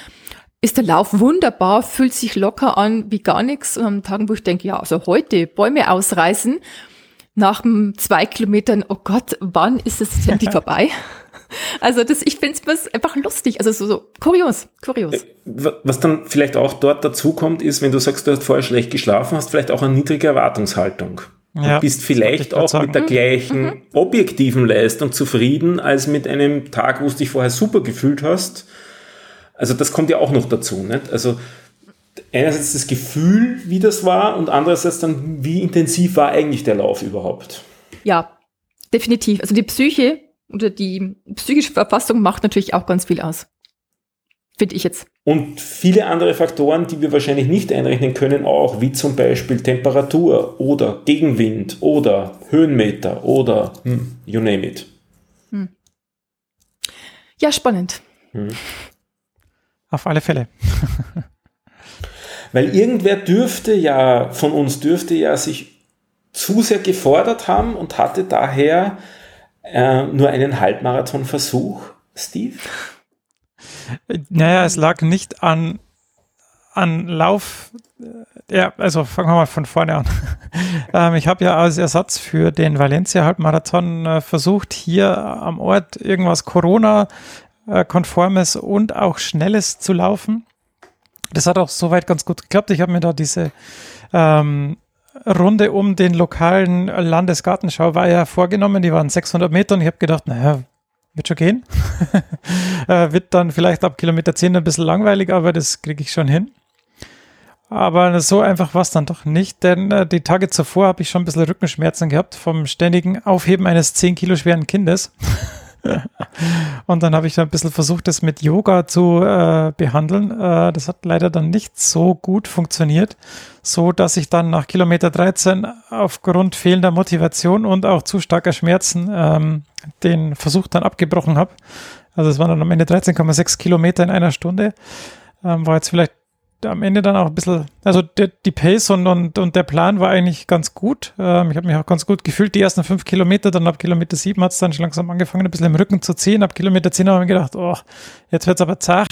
ist der Lauf wunderbar, fühlt sich locker an wie gar nichts. Und an Tagen, wo ich denke, ja, also heute Bäume ausreißen, nach zwei Kilometern, oh Gott, wann ist es endlich vorbei? Also das, ich finde es einfach lustig, also so, so kurios, kurios. Äh, was dann vielleicht auch dort dazu kommt, ist, wenn du sagst, du hast vorher schlecht geschlafen, hast vielleicht auch eine niedrige Erwartungshaltung. Ja, du bist vielleicht auch sagen. mit der gleichen mhm. objektiven Leistung zufrieden, als mit einem Tag, wo du dich vorher super gefühlt hast. Also das kommt ja auch noch dazu. Nicht? Also einerseits das Gefühl, wie das war, und andererseits dann, wie intensiv war eigentlich der Lauf überhaupt. Ja, definitiv. Also die Psyche oder die psychische Verfassung macht natürlich auch ganz viel aus. Finde ich jetzt. Und viele andere Faktoren, die wir wahrscheinlich nicht einrechnen können, auch, wie zum Beispiel Temperatur oder Gegenwind oder Höhenmeter oder hm, you name it. Hm. Ja, spannend. Hm. Auf alle Fälle. Weil irgendwer dürfte ja, von uns dürfte ja sich zu sehr gefordert haben und hatte daher äh, nur einen Halbmarathon-Versuch, Steve? Naja, es lag nicht an, an Lauf. Äh, ja, also fangen wir mal von vorne an. ähm, ich habe ja als Ersatz für den Valencia-Halbmarathon äh, versucht, hier am Ort irgendwas Corona-konformes und auch Schnelles zu laufen. Das hat auch soweit ganz gut geklappt. Ich habe mir da diese ähm, Runde um den lokalen Landesgartenschau war ja vorgenommen. Die waren 600 Meter und ich habe gedacht, naja, wird schon gehen. äh, wird dann vielleicht ab Kilometer 10 ein bisschen langweilig, aber das kriege ich schon hin. Aber so einfach war es dann doch nicht, denn äh, die Tage zuvor habe ich schon ein bisschen Rückenschmerzen gehabt vom ständigen Aufheben eines 10 Kilo schweren Kindes. und dann habe ich ein bisschen versucht, das mit Yoga zu äh, behandeln. Äh, das hat leider dann nicht so gut funktioniert, so dass ich dann nach Kilometer 13 aufgrund fehlender Motivation und auch zu starker Schmerzen ähm, den Versuch dann abgebrochen habe. Also es waren dann am Ende 13,6 Kilometer in einer Stunde. Ähm, war jetzt vielleicht am Ende dann auch ein bisschen, also der, die Pace und, und, und der Plan war eigentlich ganz gut. Ähm, ich habe mich auch ganz gut gefühlt, die ersten fünf Kilometer, dann ab Kilometer sieben hat es dann schon langsam angefangen, ein bisschen im Rücken zu ziehen. Ab Kilometer zehn habe ich mir gedacht, oh, jetzt wird es aber zach.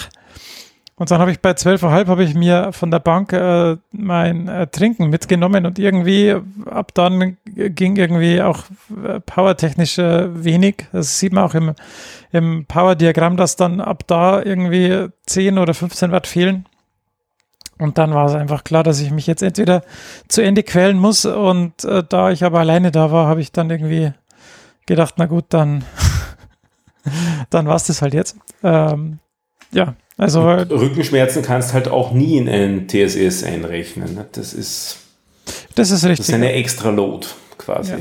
Und dann habe ich bei zwölfeinhalb habe ich mir von der Bank äh, mein äh, Trinken mitgenommen und irgendwie ab dann ging irgendwie auch äh, powertechnisch äh, wenig. Das sieht man auch im, im Power-Diagramm, dass dann ab da irgendwie 10 oder 15 Watt fehlen. Und dann war es einfach klar, dass ich mich jetzt entweder zu Ende quälen muss. Und äh, da ich aber alleine da war, habe ich dann irgendwie gedacht, na gut, dann, dann war es das halt jetzt. Ähm, ja, Also Und Rückenschmerzen kannst halt auch nie in einen TSS einrechnen. Ne? Das ist das ist richtig. Das ist eine extra Load quasi. Ja.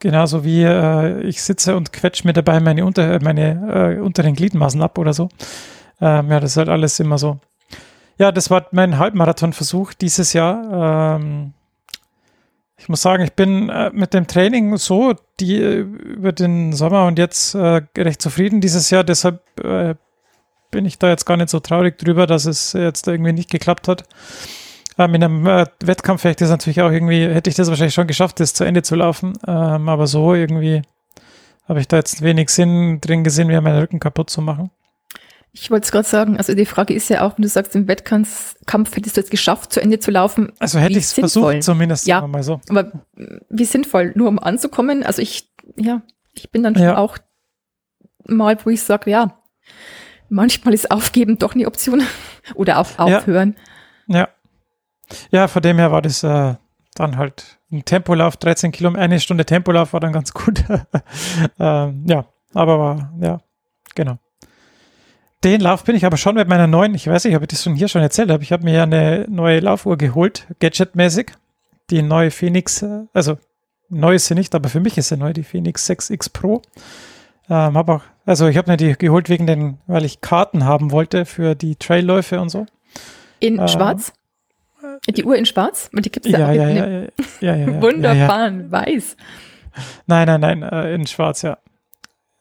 Genauso wie äh, ich sitze und quetsche mir dabei meine, unter, meine äh, unteren Gliedmaßen ab oder so. Ähm, ja, das ist halt alles immer so. Ja, das war mein Halbmarathonversuch dieses Jahr. Ähm, ich muss sagen, ich bin äh, mit dem Training so die äh, über den Sommer und jetzt äh, recht zufrieden dieses Jahr. Deshalb äh, bin ich da jetzt gar nicht so traurig drüber, dass es jetzt irgendwie nicht geklappt hat. Ähm, in einem äh, Wettkampf hätte ich das natürlich auch irgendwie, hätte ich das wahrscheinlich schon geschafft, das zu Ende zu laufen. Ähm, aber so irgendwie habe ich da jetzt wenig Sinn drin gesehen, mir meinen Rücken kaputt zu machen. Ich wollte es gerade sagen, also die Frage ist ja auch, wenn du sagst, im Wettkampf hättest du es geschafft, zu Ende zu laufen. Also hätte ich es versucht, zumindest ja, mal so. Aber wie sinnvoll, nur um anzukommen. Also ich, ja, ich bin dann schon ja. auch mal, wo ich sage, ja, manchmal ist Aufgeben doch eine Option. Oder auch aufhören. Ja. ja. Ja, von dem her war das äh, dann halt ein Tempolauf, 13 Kilometer, eine Stunde Tempolauf war dann ganz gut. ähm, ja, aber war, ja, genau. Den Lauf bin ich aber schon mit meiner neuen, ich weiß nicht, ob ich das schon hier schon erzählt habe, ich habe mir ja eine neue Laufuhr geholt, Gadget-mäßig. Die neue Phoenix, äh, also neu ist sie nicht, aber für mich ist sie neu, die Phoenix 6X Pro. Ähm, hab auch, also ich habe mir die geholt wegen den, weil ich Karten haben wollte für die Trailläufe und so. In ähm, schwarz? Die Uhr in schwarz? Und die gibt es ja, ja, ja, ja, ja, ja, Wunderbar, weiß. Nein, nein, nein, äh, in schwarz, ja.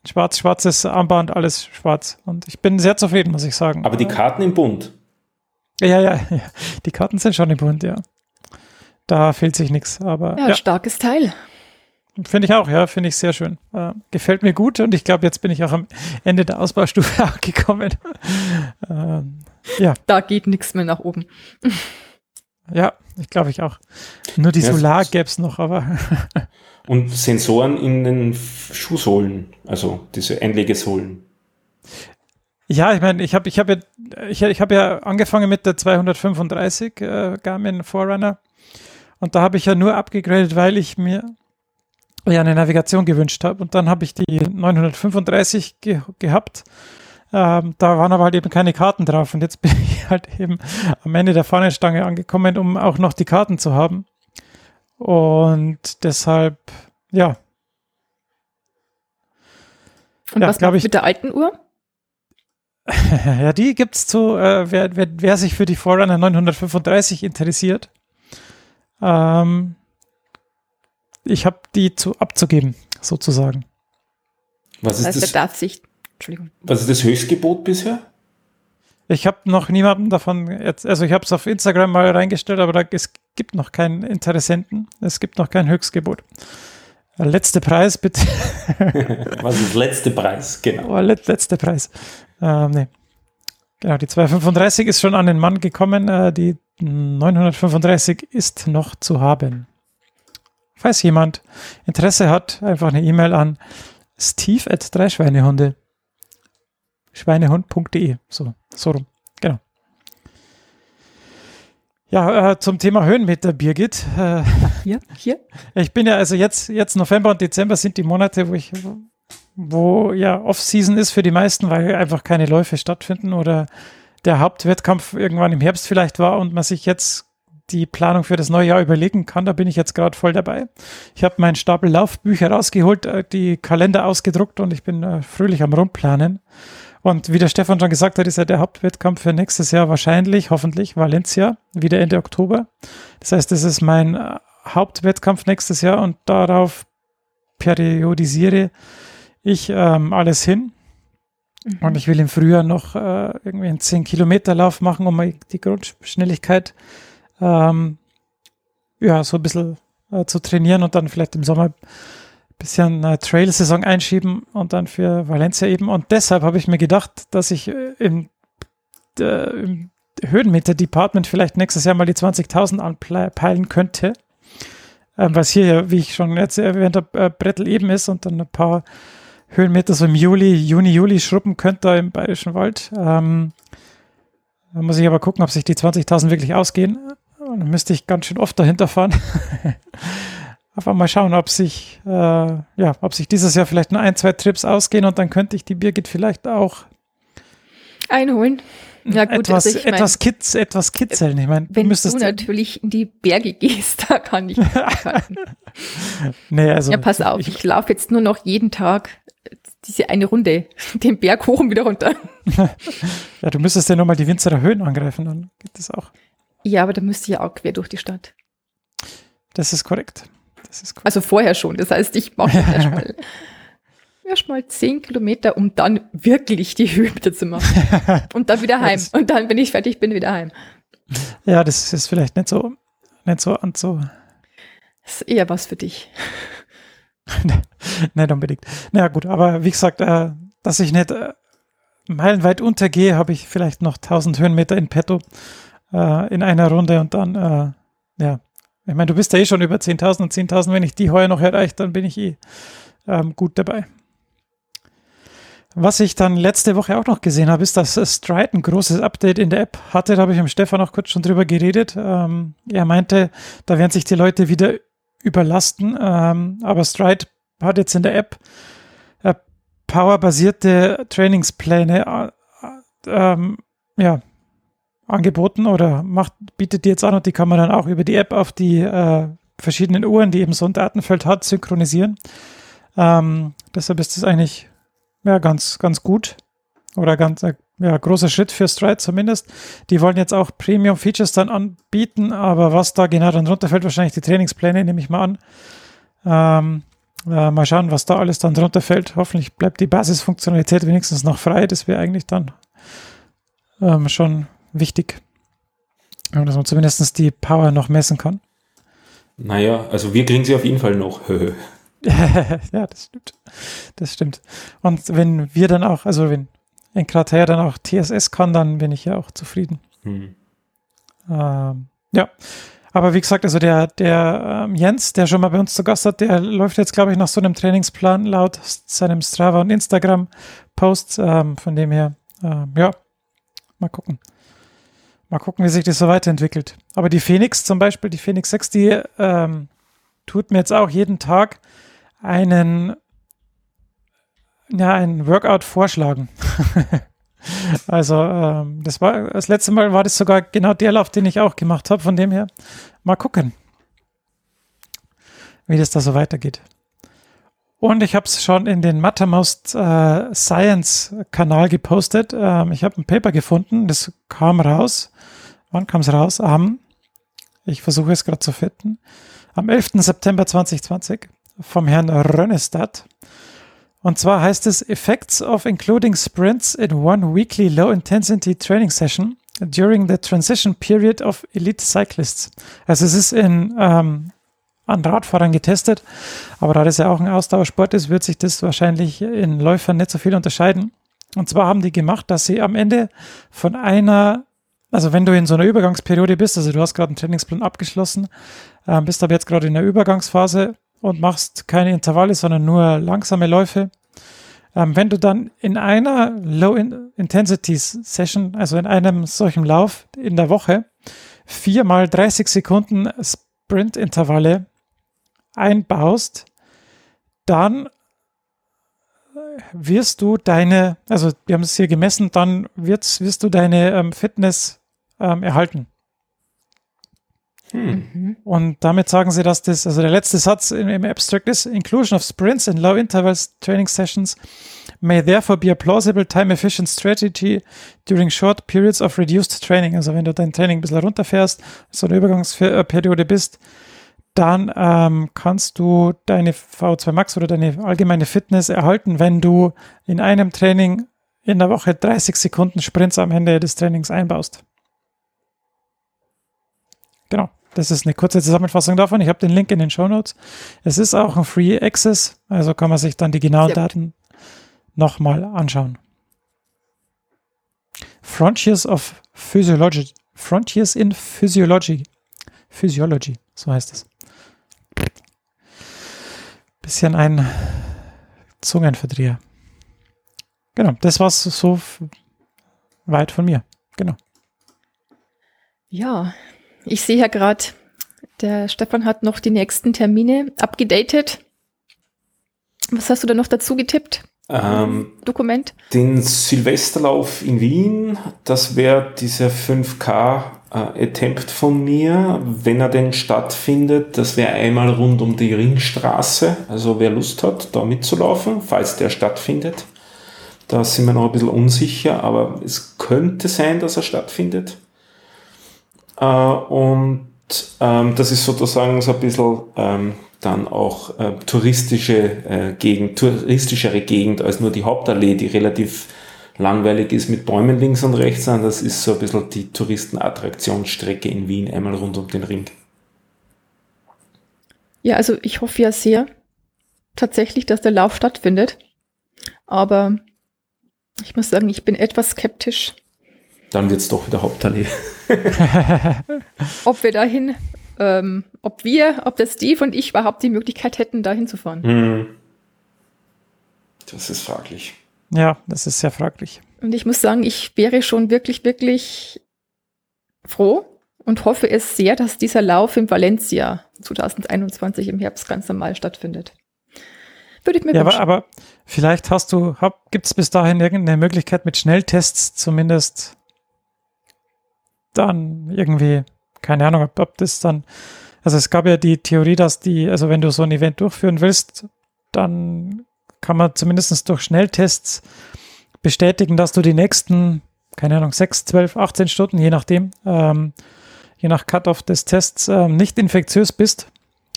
Schwarz, schwarzes Armband, alles schwarz. Und ich bin sehr zufrieden, muss ich sagen. Aber die Karten im Bund? Ja, ja, ja. Die Karten sind schon im Bund, ja. Da fehlt sich nichts. Aber ja, ja. starkes Teil. Finde ich auch, ja, finde ich sehr schön. Äh, gefällt mir gut und ich glaube, jetzt bin ich auch am Ende der Ausbaustufe angekommen. ähm, ja. Da geht nichts mehr nach oben. Ja, ich glaube ich auch. Nur die ja, Solar gäbe es noch, aber. und Sensoren in den Schuhsohlen, also diese Einlegesohlen. Ja, ich meine, ich habe ich hab ja, ich, ich hab ja angefangen mit der 235 äh, Garmin Forerunner und da habe ich ja nur abgegradet, weil ich mir ja eine Navigation gewünscht habe und dann habe ich die 935 ge gehabt ähm, da waren aber halt eben keine Karten drauf und jetzt bin ich halt eben am Ende der Fahnenstange angekommen, um auch noch die Karten zu haben. Und deshalb, ja. Und ja, was glaube ich mit der alten Uhr? ja, die gibt's zu, äh, wer, wer, wer sich für die Forerunner 935 interessiert. Ähm, ich habe die zu abzugeben, sozusagen. Was ist das? Heißt, das? Darf sich Entschuldigung. Was ist das Höchstgebot bisher? Ich habe noch niemanden davon, jetzt, also ich habe es auf Instagram mal reingestellt, aber da, es gibt noch keinen Interessenten. Es gibt noch kein Höchstgebot. Letzte Preis, bitte. Was ist letzte Preis? Genau. Oh, let, letzte Preis. Ähm, nee. Genau, die 235 ist schon an den Mann gekommen. Äh, die 935 ist noch zu haben. Falls jemand Interesse hat, einfach eine E-Mail an steve at dreischweinehunde schweinehund.de. So, so rum. Genau. Ja, äh, zum Thema Höhenmeter, Birgit. Äh, hier, hier. Ich bin ja, also jetzt, jetzt November und Dezember sind die Monate, wo ich, wo ja Off-Season ist für die meisten, weil einfach keine Läufe stattfinden oder der Hauptwettkampf irgendwann im Herbst vielleicht war und man sich jetzt die Planung für das neue Jahr überlegen kann. Da bin ich jetzt gerade voll dabei. Ich habe meinen Stapel Laufbücher rausgeholt, äh, die Kalender ausgedruckt und ich bin äh, fröhlich am Rumplanen. Und wie der Stefan schon gesagt hat, ist ja der Hauptwettkampf für nächstes Jahr wahrscheinlich, hoffentlich, Valencia, wieder Ende Oktober. Das heißt, das ist mein äh, Hauptwettkampf nächstes Jahr und darauf periodisiere ich ähm, alles hin. Mhm. Und ich will im Frühjahr noch äh, irgendwie einen 10-Kilometer-Lauf machen, um die Grundschnelligkeit ähm, ja, so ein bisschen äh, zu trainieren und dann vielleicht im Sommer bisschen eine Trail-Saison einschieben und dann für Valencia eben. Und deshalb habe ich mir gedacht, dass ich äh, im, äh, im Höhenmeter-Department vielleicht nächstes Jahr mal die 20.000 anpeilen könnte. Ähm, was hier wie ich schon jetzt erwähnt habe, äh, Brettel eben ist und dann ein paar Höhenmeter so im Juli, Juni, Juli schruppen könnte im Bayerischen Wald. Ähm, da muss ich aber gucken, ob sich die 20.000 wirklich ausgehen. Und dann müsste ich ganz schön oft dahinter fahren. einfach mal schauen, ob sich, äh, ja, ob sich dieses Jahr vielleicht nur ein, zwei Trips ausgehen und dann könnte ich die Birgit vielleicht auch Einholen. Ja, gut, etwas, also ich mein, etwas, kitz, etwas kitzeln. Ich meine, wenn du, du natürlich in die Berge gehst, da kann ich nee, also, Ja, pass auf, ich, ich laufe jetzt nur noch jeden Tag diese eine Runde, den Berg hoch und wieder runter. ja, du müsstest ja nochmal die Winzerer Höhen angreifen, dann geht das auch. Ja, aber da müsste ich ja auch quer durch die Stadt. Das ist korrekt. Das ist korrekt. Also vorher schon. Das heißt, ich mache erstmal erstmal zehn Kilometer, um dann wirklich die wieder zu machen. Und dann wieder heim. Und dann, wenn ich fertig bin, wieder heim. Ja, das ist vielleicht nicht so, nicht so an so. Das ist eher was für dich. nicht unbedingt. Naja, gut, aber wie gesagt, äh, dass ich nicht äh, meilenweit untergehe, habe ich vielleicht noch 1000 Höhenmeter in petto äh, in einer Runde und dann, äh, ja. Ich meine, du bist ja eh schon über 10.000 und 10.000, wenn ich die heuer noch erreiche, dann bin ich eh ähm, gut dabei. Was ich dann letzte Woche auch noch gesehen habe, ist, dass Stride ein großes Update in der App hatte. Da habe ich mit Stefan auch kurz schon drüber geredet. Ähm, er meinte, da werden sich die Leute wieder überlasten. Ähm, aber Stride hat jetzt in der App äh, powerbasierte Trainingspläne äh, ähm, ja, angeboten oder macht, bietet die jetzt an und die kann man dann auch über die App auf die äh, verschiedenen Uhren, die eben so ein Datenfeld hat, synchronisieren. Ähm, deshalb ist das eigentlich ja, ganz, ganz gut. Oder ganz, äh, ja, großer Schritt für Stride zumindest. Die wollen jetzt auch Premium-Features dann anbieten, aber was da genau dann runterfällt, wahrscheinlich die Trainingspläne, nehme ich mal an. Ähm, äh, mal schauen, was da alles dann drunter fällt. Hoffentlich bleibt die Basisfunktionalität wenigstens noch frei. Das wäre eigentlich dann ähm, schon wichtig, dass man zumindest die Power noch messen kann. Naja, also wir kriegen sie auf jeden Fall noch. ja, das stimmt. Das stimmt. Und wenn wir dann auch, also wenn Enkrater dann auch TSS kann, dann bin ich ja auch zufrieden. Hm. Ähm, ja. Aber wie gesagt, also der, der ähm, Jens, der schon mal bei uns zu Gast hat, der läuft jetzt, glaube ich, nach so einem Trainingsplan laut seinem Strava und Instagram-Posts. Ähm, von dem her, ähm, ja, mal gucken. Mal gucken, wie sich das so weiterentwickelt. Aber die Phoenix zum Beispiel, die Phoenix 6, die ähm, tut mir jetzt auch jeden Tag einen, ja, einen Workout vorschlagen. also, ähm, das war, das letzte Mal war das sogar genau der Lauf, den ich auch gemacht habe. Von dem her, mal gucken, wie das da so weitergeht. Und ich habe es schon in den Mattermost äh, Science Kanal gepostet. Ähm, ich habe ein Paper gefunden, das kam raus. Wann kam es raus? Am, ich versuche es gerade zu finden, am 11. September 2020 vom Herrn Rönnestadt. Und zwar heißt es Effects of including sprints in one weekly low intensity training session during the transition period of elite cyclists. Also es ist in, ähm, an Radfahrern getestet, aber da das ja auch ein Ausdauersport ist, wird sich das wahrscheinlich in Läufern nicht so viel unterscheiden. Und zwar haben die gemacht, dass sie am Ende von einer, also wenn du in so einer Übergangsperiode bist, also du hast gerade einen Trainingsplan abgeschlossen, äh, bist aber jetzt gerade in der Übergangsphase, und machst keine Intervalle, sondern nur langsame Läufe. Ähm, wenn du dann in einer Low-Intensity-Session, also in einem solchen Lauf in der Woche, viermal 30 Sekunden Sprint-Intervalle einbaust, dann wirst du deine, also wir haben es hier gemessen, dann wirst, wirst du deine ähm, Fitness ähm, erhalten. Hm. Und damit sagen sie, dass das, also der letzte Satz im, im Abstract ist, Inclusion of sprints in low intervals training sessions may therefore be a plausible time efficient strategy during short periods of reduced training. Also wenn du dein Training ein bisschen runterfährst, so eine Übergangsperiode bist, dann ähm, kannst du deine V2 Max oder deine allgemeine Fitness erhalten, wenn du in einem Training in der Woche 30 Sekunden Sprints am Ende des Trainings einbaust. Genau. Das ist eine kurze Zusammenfassung davon. Ich habe den Link in den Show Notes. Es ist auch ein Free Access, also kann man sich dann die genauen Daten nochmal anschauen. Frontiers of Physiology. Frontiers in Physiology. Physiology, so heißt es. Bisschen ein Zungenverdreher. Genau, das war's so weit von mir. Genau. Ja, ich sehe ja gerade, der Stefan hat noch die nächsten Termine abgedatet. Was hast du da noch dazu getippt? ähm, Dokument? Den Silvesterlauf in Wien, das wäre dieser 5K äh, von mir, wenn er denn stattfindet. Das wäre einmal rund um die Ringstraße. Also wer Lust hat, da mitzulaufen, falls der stattfindet. Da sind wir noch ein bisschen unsicher, aber es könnte sein, dass er stattfindet. Äh, und ähm, das ist sozusagen so ein bisschen ähm, dann auch äh, touristische äh, Gegend, touristischere Gegend als nur die Hauptallee, die relativ langweilig ist mit Bäumen links und rechts, sondern das ist so ein bisschen die Touristenattraktionsstrecke in Wien, einmal rund um den Ring. Ja, also ich hoffe ja sehr tatsächlich, dass der Lauf stattfindet. Aber ich muss sagen, ich bin etwas skeptisch. Dann wird es doch wieder Hauptallee. ob wir dahin, ähm, ob wir, ob der Steve und ich überhaupt die Möglichkeit hätten, dahin zu fahren. Hm. Das ist fraglich. Ja, das ist sehr fraglich. Und ich muss sagen, ich wäre schon wirklich, wirklich froh und hoffe es sehr, dass dieser Lauf in Valencia 2021 im Herbst ganz normal stattfindet. Würde ich mir ja, wünschen. Aber, aber vielleicht hast du, gibt es bis dahin irgendeine Möglichkeit mit Schnelltests zumindest dann irgendwie, keine Ahnung, ob, ob das dann, also es gab ja die Theorie, dass die, also wenn du so ein Event durchführen willst, dann kann man zumindest durch Schnelltests bestätigen, dass du die nächsten, keine Ahnung, 6, 12, 18 Stunden, je nachdem, ähm, je nach Cut-off des Tests, ähm, nicht infektiös bist.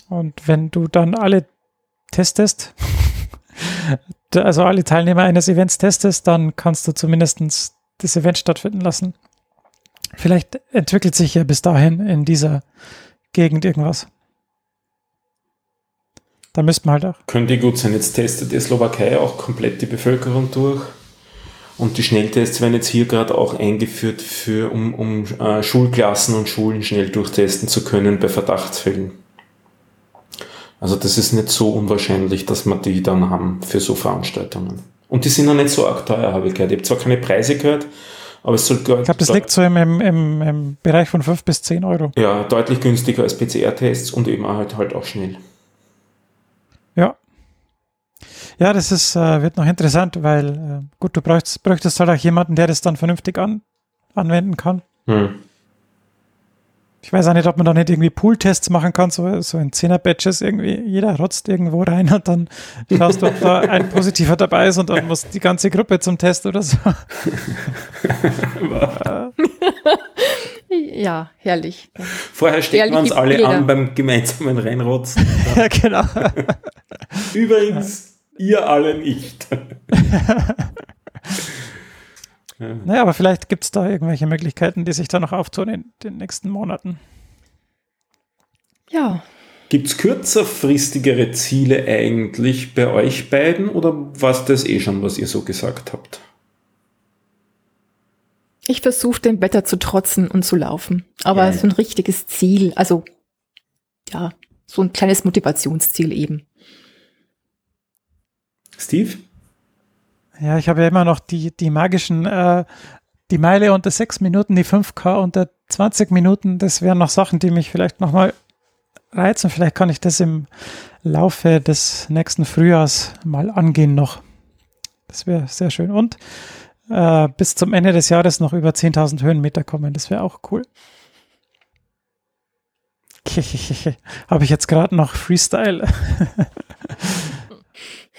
Und wenn du dann alle testest, also alle Teilnehmer eines Events testest, dann kannst du zumindest das Event stattfinden lassen. Vielleicht entwickelt sich ja bis dahin in dieser Gegend irgendwas. Da müsste man halt auch. Könnte gut sein. Jetzt testet die Slowakei auch komplett die Bevölkerung durch. Und die Schnelltests werden jetzt hier gerade auch eingeführt, für, um, um äh, Schulklassen und Schulen schnell durchtesten zu können bei Verdachtsfällen. Also das ist nicht so unwahrscheinlich, dass wir die dann haben für so Veranstaltungen. Und die sind auch nicht so arg teuer, habe ich gehört. Ich habe zwar keine Preise gehört, aber es soll Ich glaube, das liegt so im, im, im, Bereich von 5 bis 10 Euro. Ja, deutlich günstiger als PCR-Tests und eben halt, halt auch schnell. Ja. Ja, das ist, äh, wird noch interessant, weil äh, gut, du bräuchtest, bräuchtest halt auch jemanden, der das dann vernünftig an, anwenden kann. Hm. Ich weiß auch nicht, ob man da nicht irgendwie Pool-Tests machen kann, so, so in 10er-Batches irgendwie, jeder rotzt irgendwo rein und dann schaust du, ob da ein Positiver dabei ist und dann muss die ganze Gruppe zum Test oder so. ja, herrlich. Vorher stecken wir uns alle jeder. an beim gemeinsamen Reinrotzen. ja, genau. Übrigens, ihr alle nicht. Ja. Naja, aber vielleicht gibt es da irgendwelche Möglichkeiten, die sich da noch auftun in den nächsten Monaten. Ja. Gibt es kürzerfristigere Ziele eigentlich bei euch beiden oder war das eh schon, was ihr so gesagt habt? Ich versuche dem Wetter zu trotzen und zu laufen. Aber ja. so ein richtiges Ziel, also ja, so ein kleines Motivationsziel eben. Steve? Ja, ich habe ja immer noch die, die magischen, äh, die Meile unter sechs Minuten, die 5K unter 20 Minuten. Das wären noch Sachen, die mich vielleicht nochmal reizen. Vielleicht kann ich das im Laufe des nächsten Frühjahrs mal angehen noch. Das wäre sehr schön. Und äh, bis zum Ende des Jahres noch über 10.000 Höhenmeter kommen. Das wäre auch cool. Habe ich jetzt gerade noch Freestyle.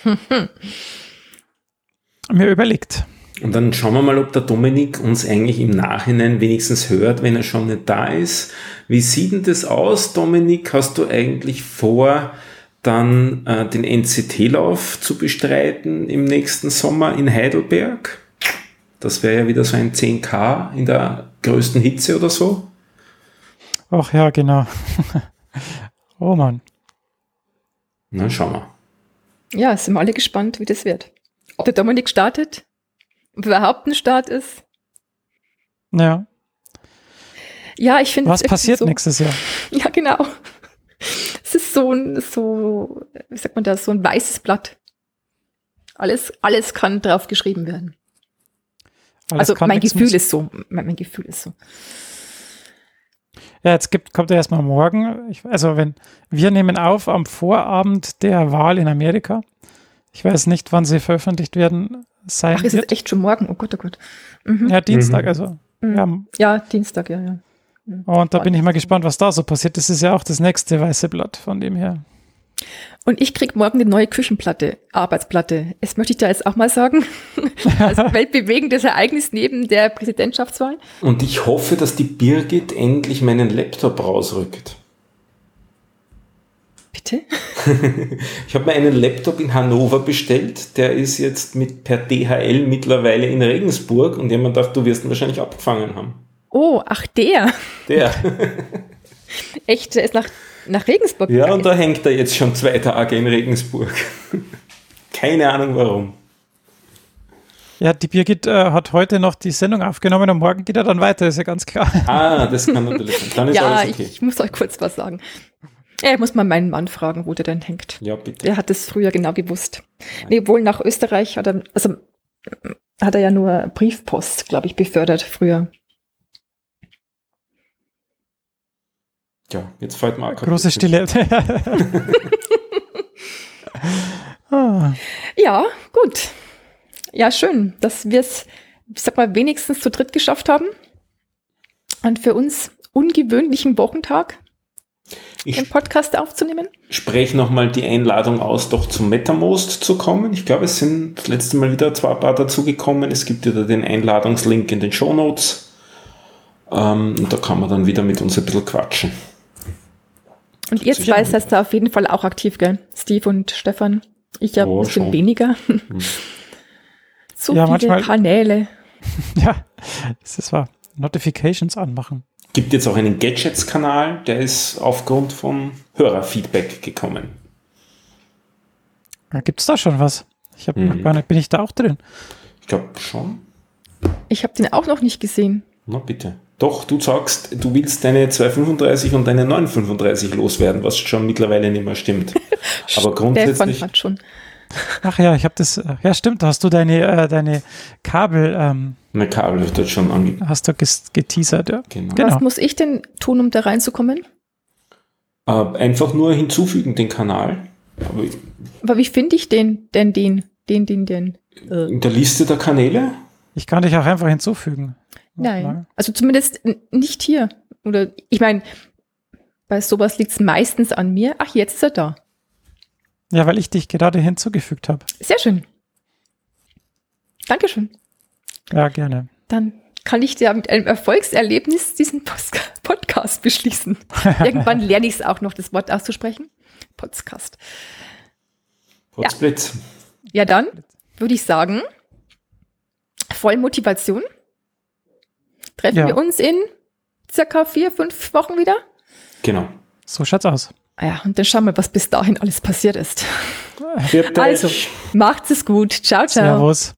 mir überlegt. Und dann schauen wir mal, ob der Dominik uns eigentlich im Nachhinein wenigstens hört, wenn er schon nicht da ist. Wie sieht denn das aus, Dominik? Hast du eigentlich vor, dann äh, den NCT-Lauf zu bestreiten im nächsten Sommer in Heidelberg? Das wäre ja wieder so ein 10K in der größten Hitze oder so. Ach ja, genau. oh Mann. Na, schauen wir. Ja, sind wir alle gespannt, wie das wird ob der Dominik startet, ob überhaupt ein Start ist. Ja. Ja, ich finde. Was passiert so, nächstes Jahr? Ja, genau. Es ist so ein, so, wie sagt man das, so ein weißes Blatt. Alles, alles kann drauf geschrieben werden. Alles also mein Gefühl ist so. Mein, mein, Gefühl ist so. Ja, jetzt gibt, kommt er erstmal morgen. Ich, also wenn wir nehmen auf am Vorabend der Wahl in Amerika Ich weiß nicht, wann sie veröffentlicht werden sein Ach, ist wird. es echt schon morgen? Oh Gott, oh Gott. Mhm. Ja, Dienstag, Mhm. also. Mhm. Ja, Ja, Dienstag, ja, ja. und da bin ich mal gespannt, was da so passiert. Das ist ja auch das nächste weiße Blatt von dem her. Und ich krieg morgen eine neue Küchenplatte, Arbeitsplatte. Das möchte ich da jetzt auch mal sagen. Als weltbewegendes Ereignis neben der Präsidentschaftswahl. Und ich hoffe, dass die Birgit endlich meinen Laptop rausrückt. Bitte? Ich habe mir einen Laptop in Hannover bestellt, der ist jetzt mit per DHL mittlerweile in Regensburg und jemand dachte, du wirst ihn wahrscheinlich abgefangen haben. Oh, ach der. Der. Echt, der ist nach, nach Regensburg Ja, gegangen. und da hängt er jetzt schon zwei Tage in Regensburg. Keine Ahnung warum. Ja, die Birgit äh, hat heute noch die Sendung aufgenommen und morgen geht er dann weiter, ist ja ganz klar. Ah, das kann natürlich sein. Dann ist Ja, alles okay. ich muss euch kurz was sagen. Ja, ich muss mal meinen Mann fragen, wo der denn hängt. Ja, bitte. Der hat es früher genau gewusst. Nee, wohl nach Österreich hat er, also hat er ja nur Briefpost, glaube ich, befördert früher. Ja, jetzt fällt mir Große. Stille. ah, Ja, gut. Ja, schön, dass wir es, ich sag mal, wenigstens zu dritt geschafft haben. Und für uns ungewöhnlichen Wochentag Ich den Podcast aufzunehmen. spreche nochmal die Einladung aus, doch zum MetaMost zu kommen. Ich glaube, es sind das letzte Mal wieder zwei paar dazugekommen. Es gibt wieder den Einladungslink in den Show Notes. Ähm, und da kann man dann wieder mit uns ein bisschen quatschen. Und ihr zwei seid da auf jeden Fall auch aktiv, gell? Steve und Stefan. Ich ja Oh, ein bisschen schon. weniger. so Ja, viele manchmal- Kanäle. ja, das ist wahr. Notifications anmachen. Gibt jetzt auch einen Gadgets-Kanal, der ist aufgrund von Hörerfeedback gekommen. Gibt es da schon was? Ich habe Mhm. gar nicht, bin ich da auch drin? Ich glaube schon. Ich habe den auch noch nicht gesehen. Na bitte. Doch, du sagst, du willst deine 235 und deine 935 loswerden, was schon mittlerweile nicht mehr stimmt. Aber Stefan grundsätzlich, hat schon. Ach ja, ich habe das, äh, ja stimmt, da hast du deine, äh, deine Kabel, ähm, mein Kabel wird dort schon angegeben. hast du geteasert, ja. Genau. Genau. Was muss ich denn tun, um da reinzukommen? Äh, einfach nur hinzufügen den Kanal. Aber Aber wie finde ich den, denn den, den, den, den? Äh, in der Liste der Kanäle? Ich kann dich auch einfach hinzufügen. nein. Also zumindest nicht hier. Oder ich meine, bei sowas liegt es meistens an mir. Ach, jetzt ist er da. Ja, weil ich dich gerade hinzugefügt habe. Sehr schön. Dankeschön. Ja, gerne. Dann kann ich dir mit einem Erfolgserlebnis diesen Post Podcast beschließen. Irgendwann lerne ich es auch noch, das Wort auszusprechen. Podcast. Potzblitz. Ja, dann würde ich sagen, voll Motivation. Treffen Ja. wir uns in circa vier, fünf Wochen wieder. Genau. So schaut's aus. Ah Ja, und dann schauen wir, was bis dahin alles passiert ist. Viert Also, macht's es gut. Ciao, ciao. Servus.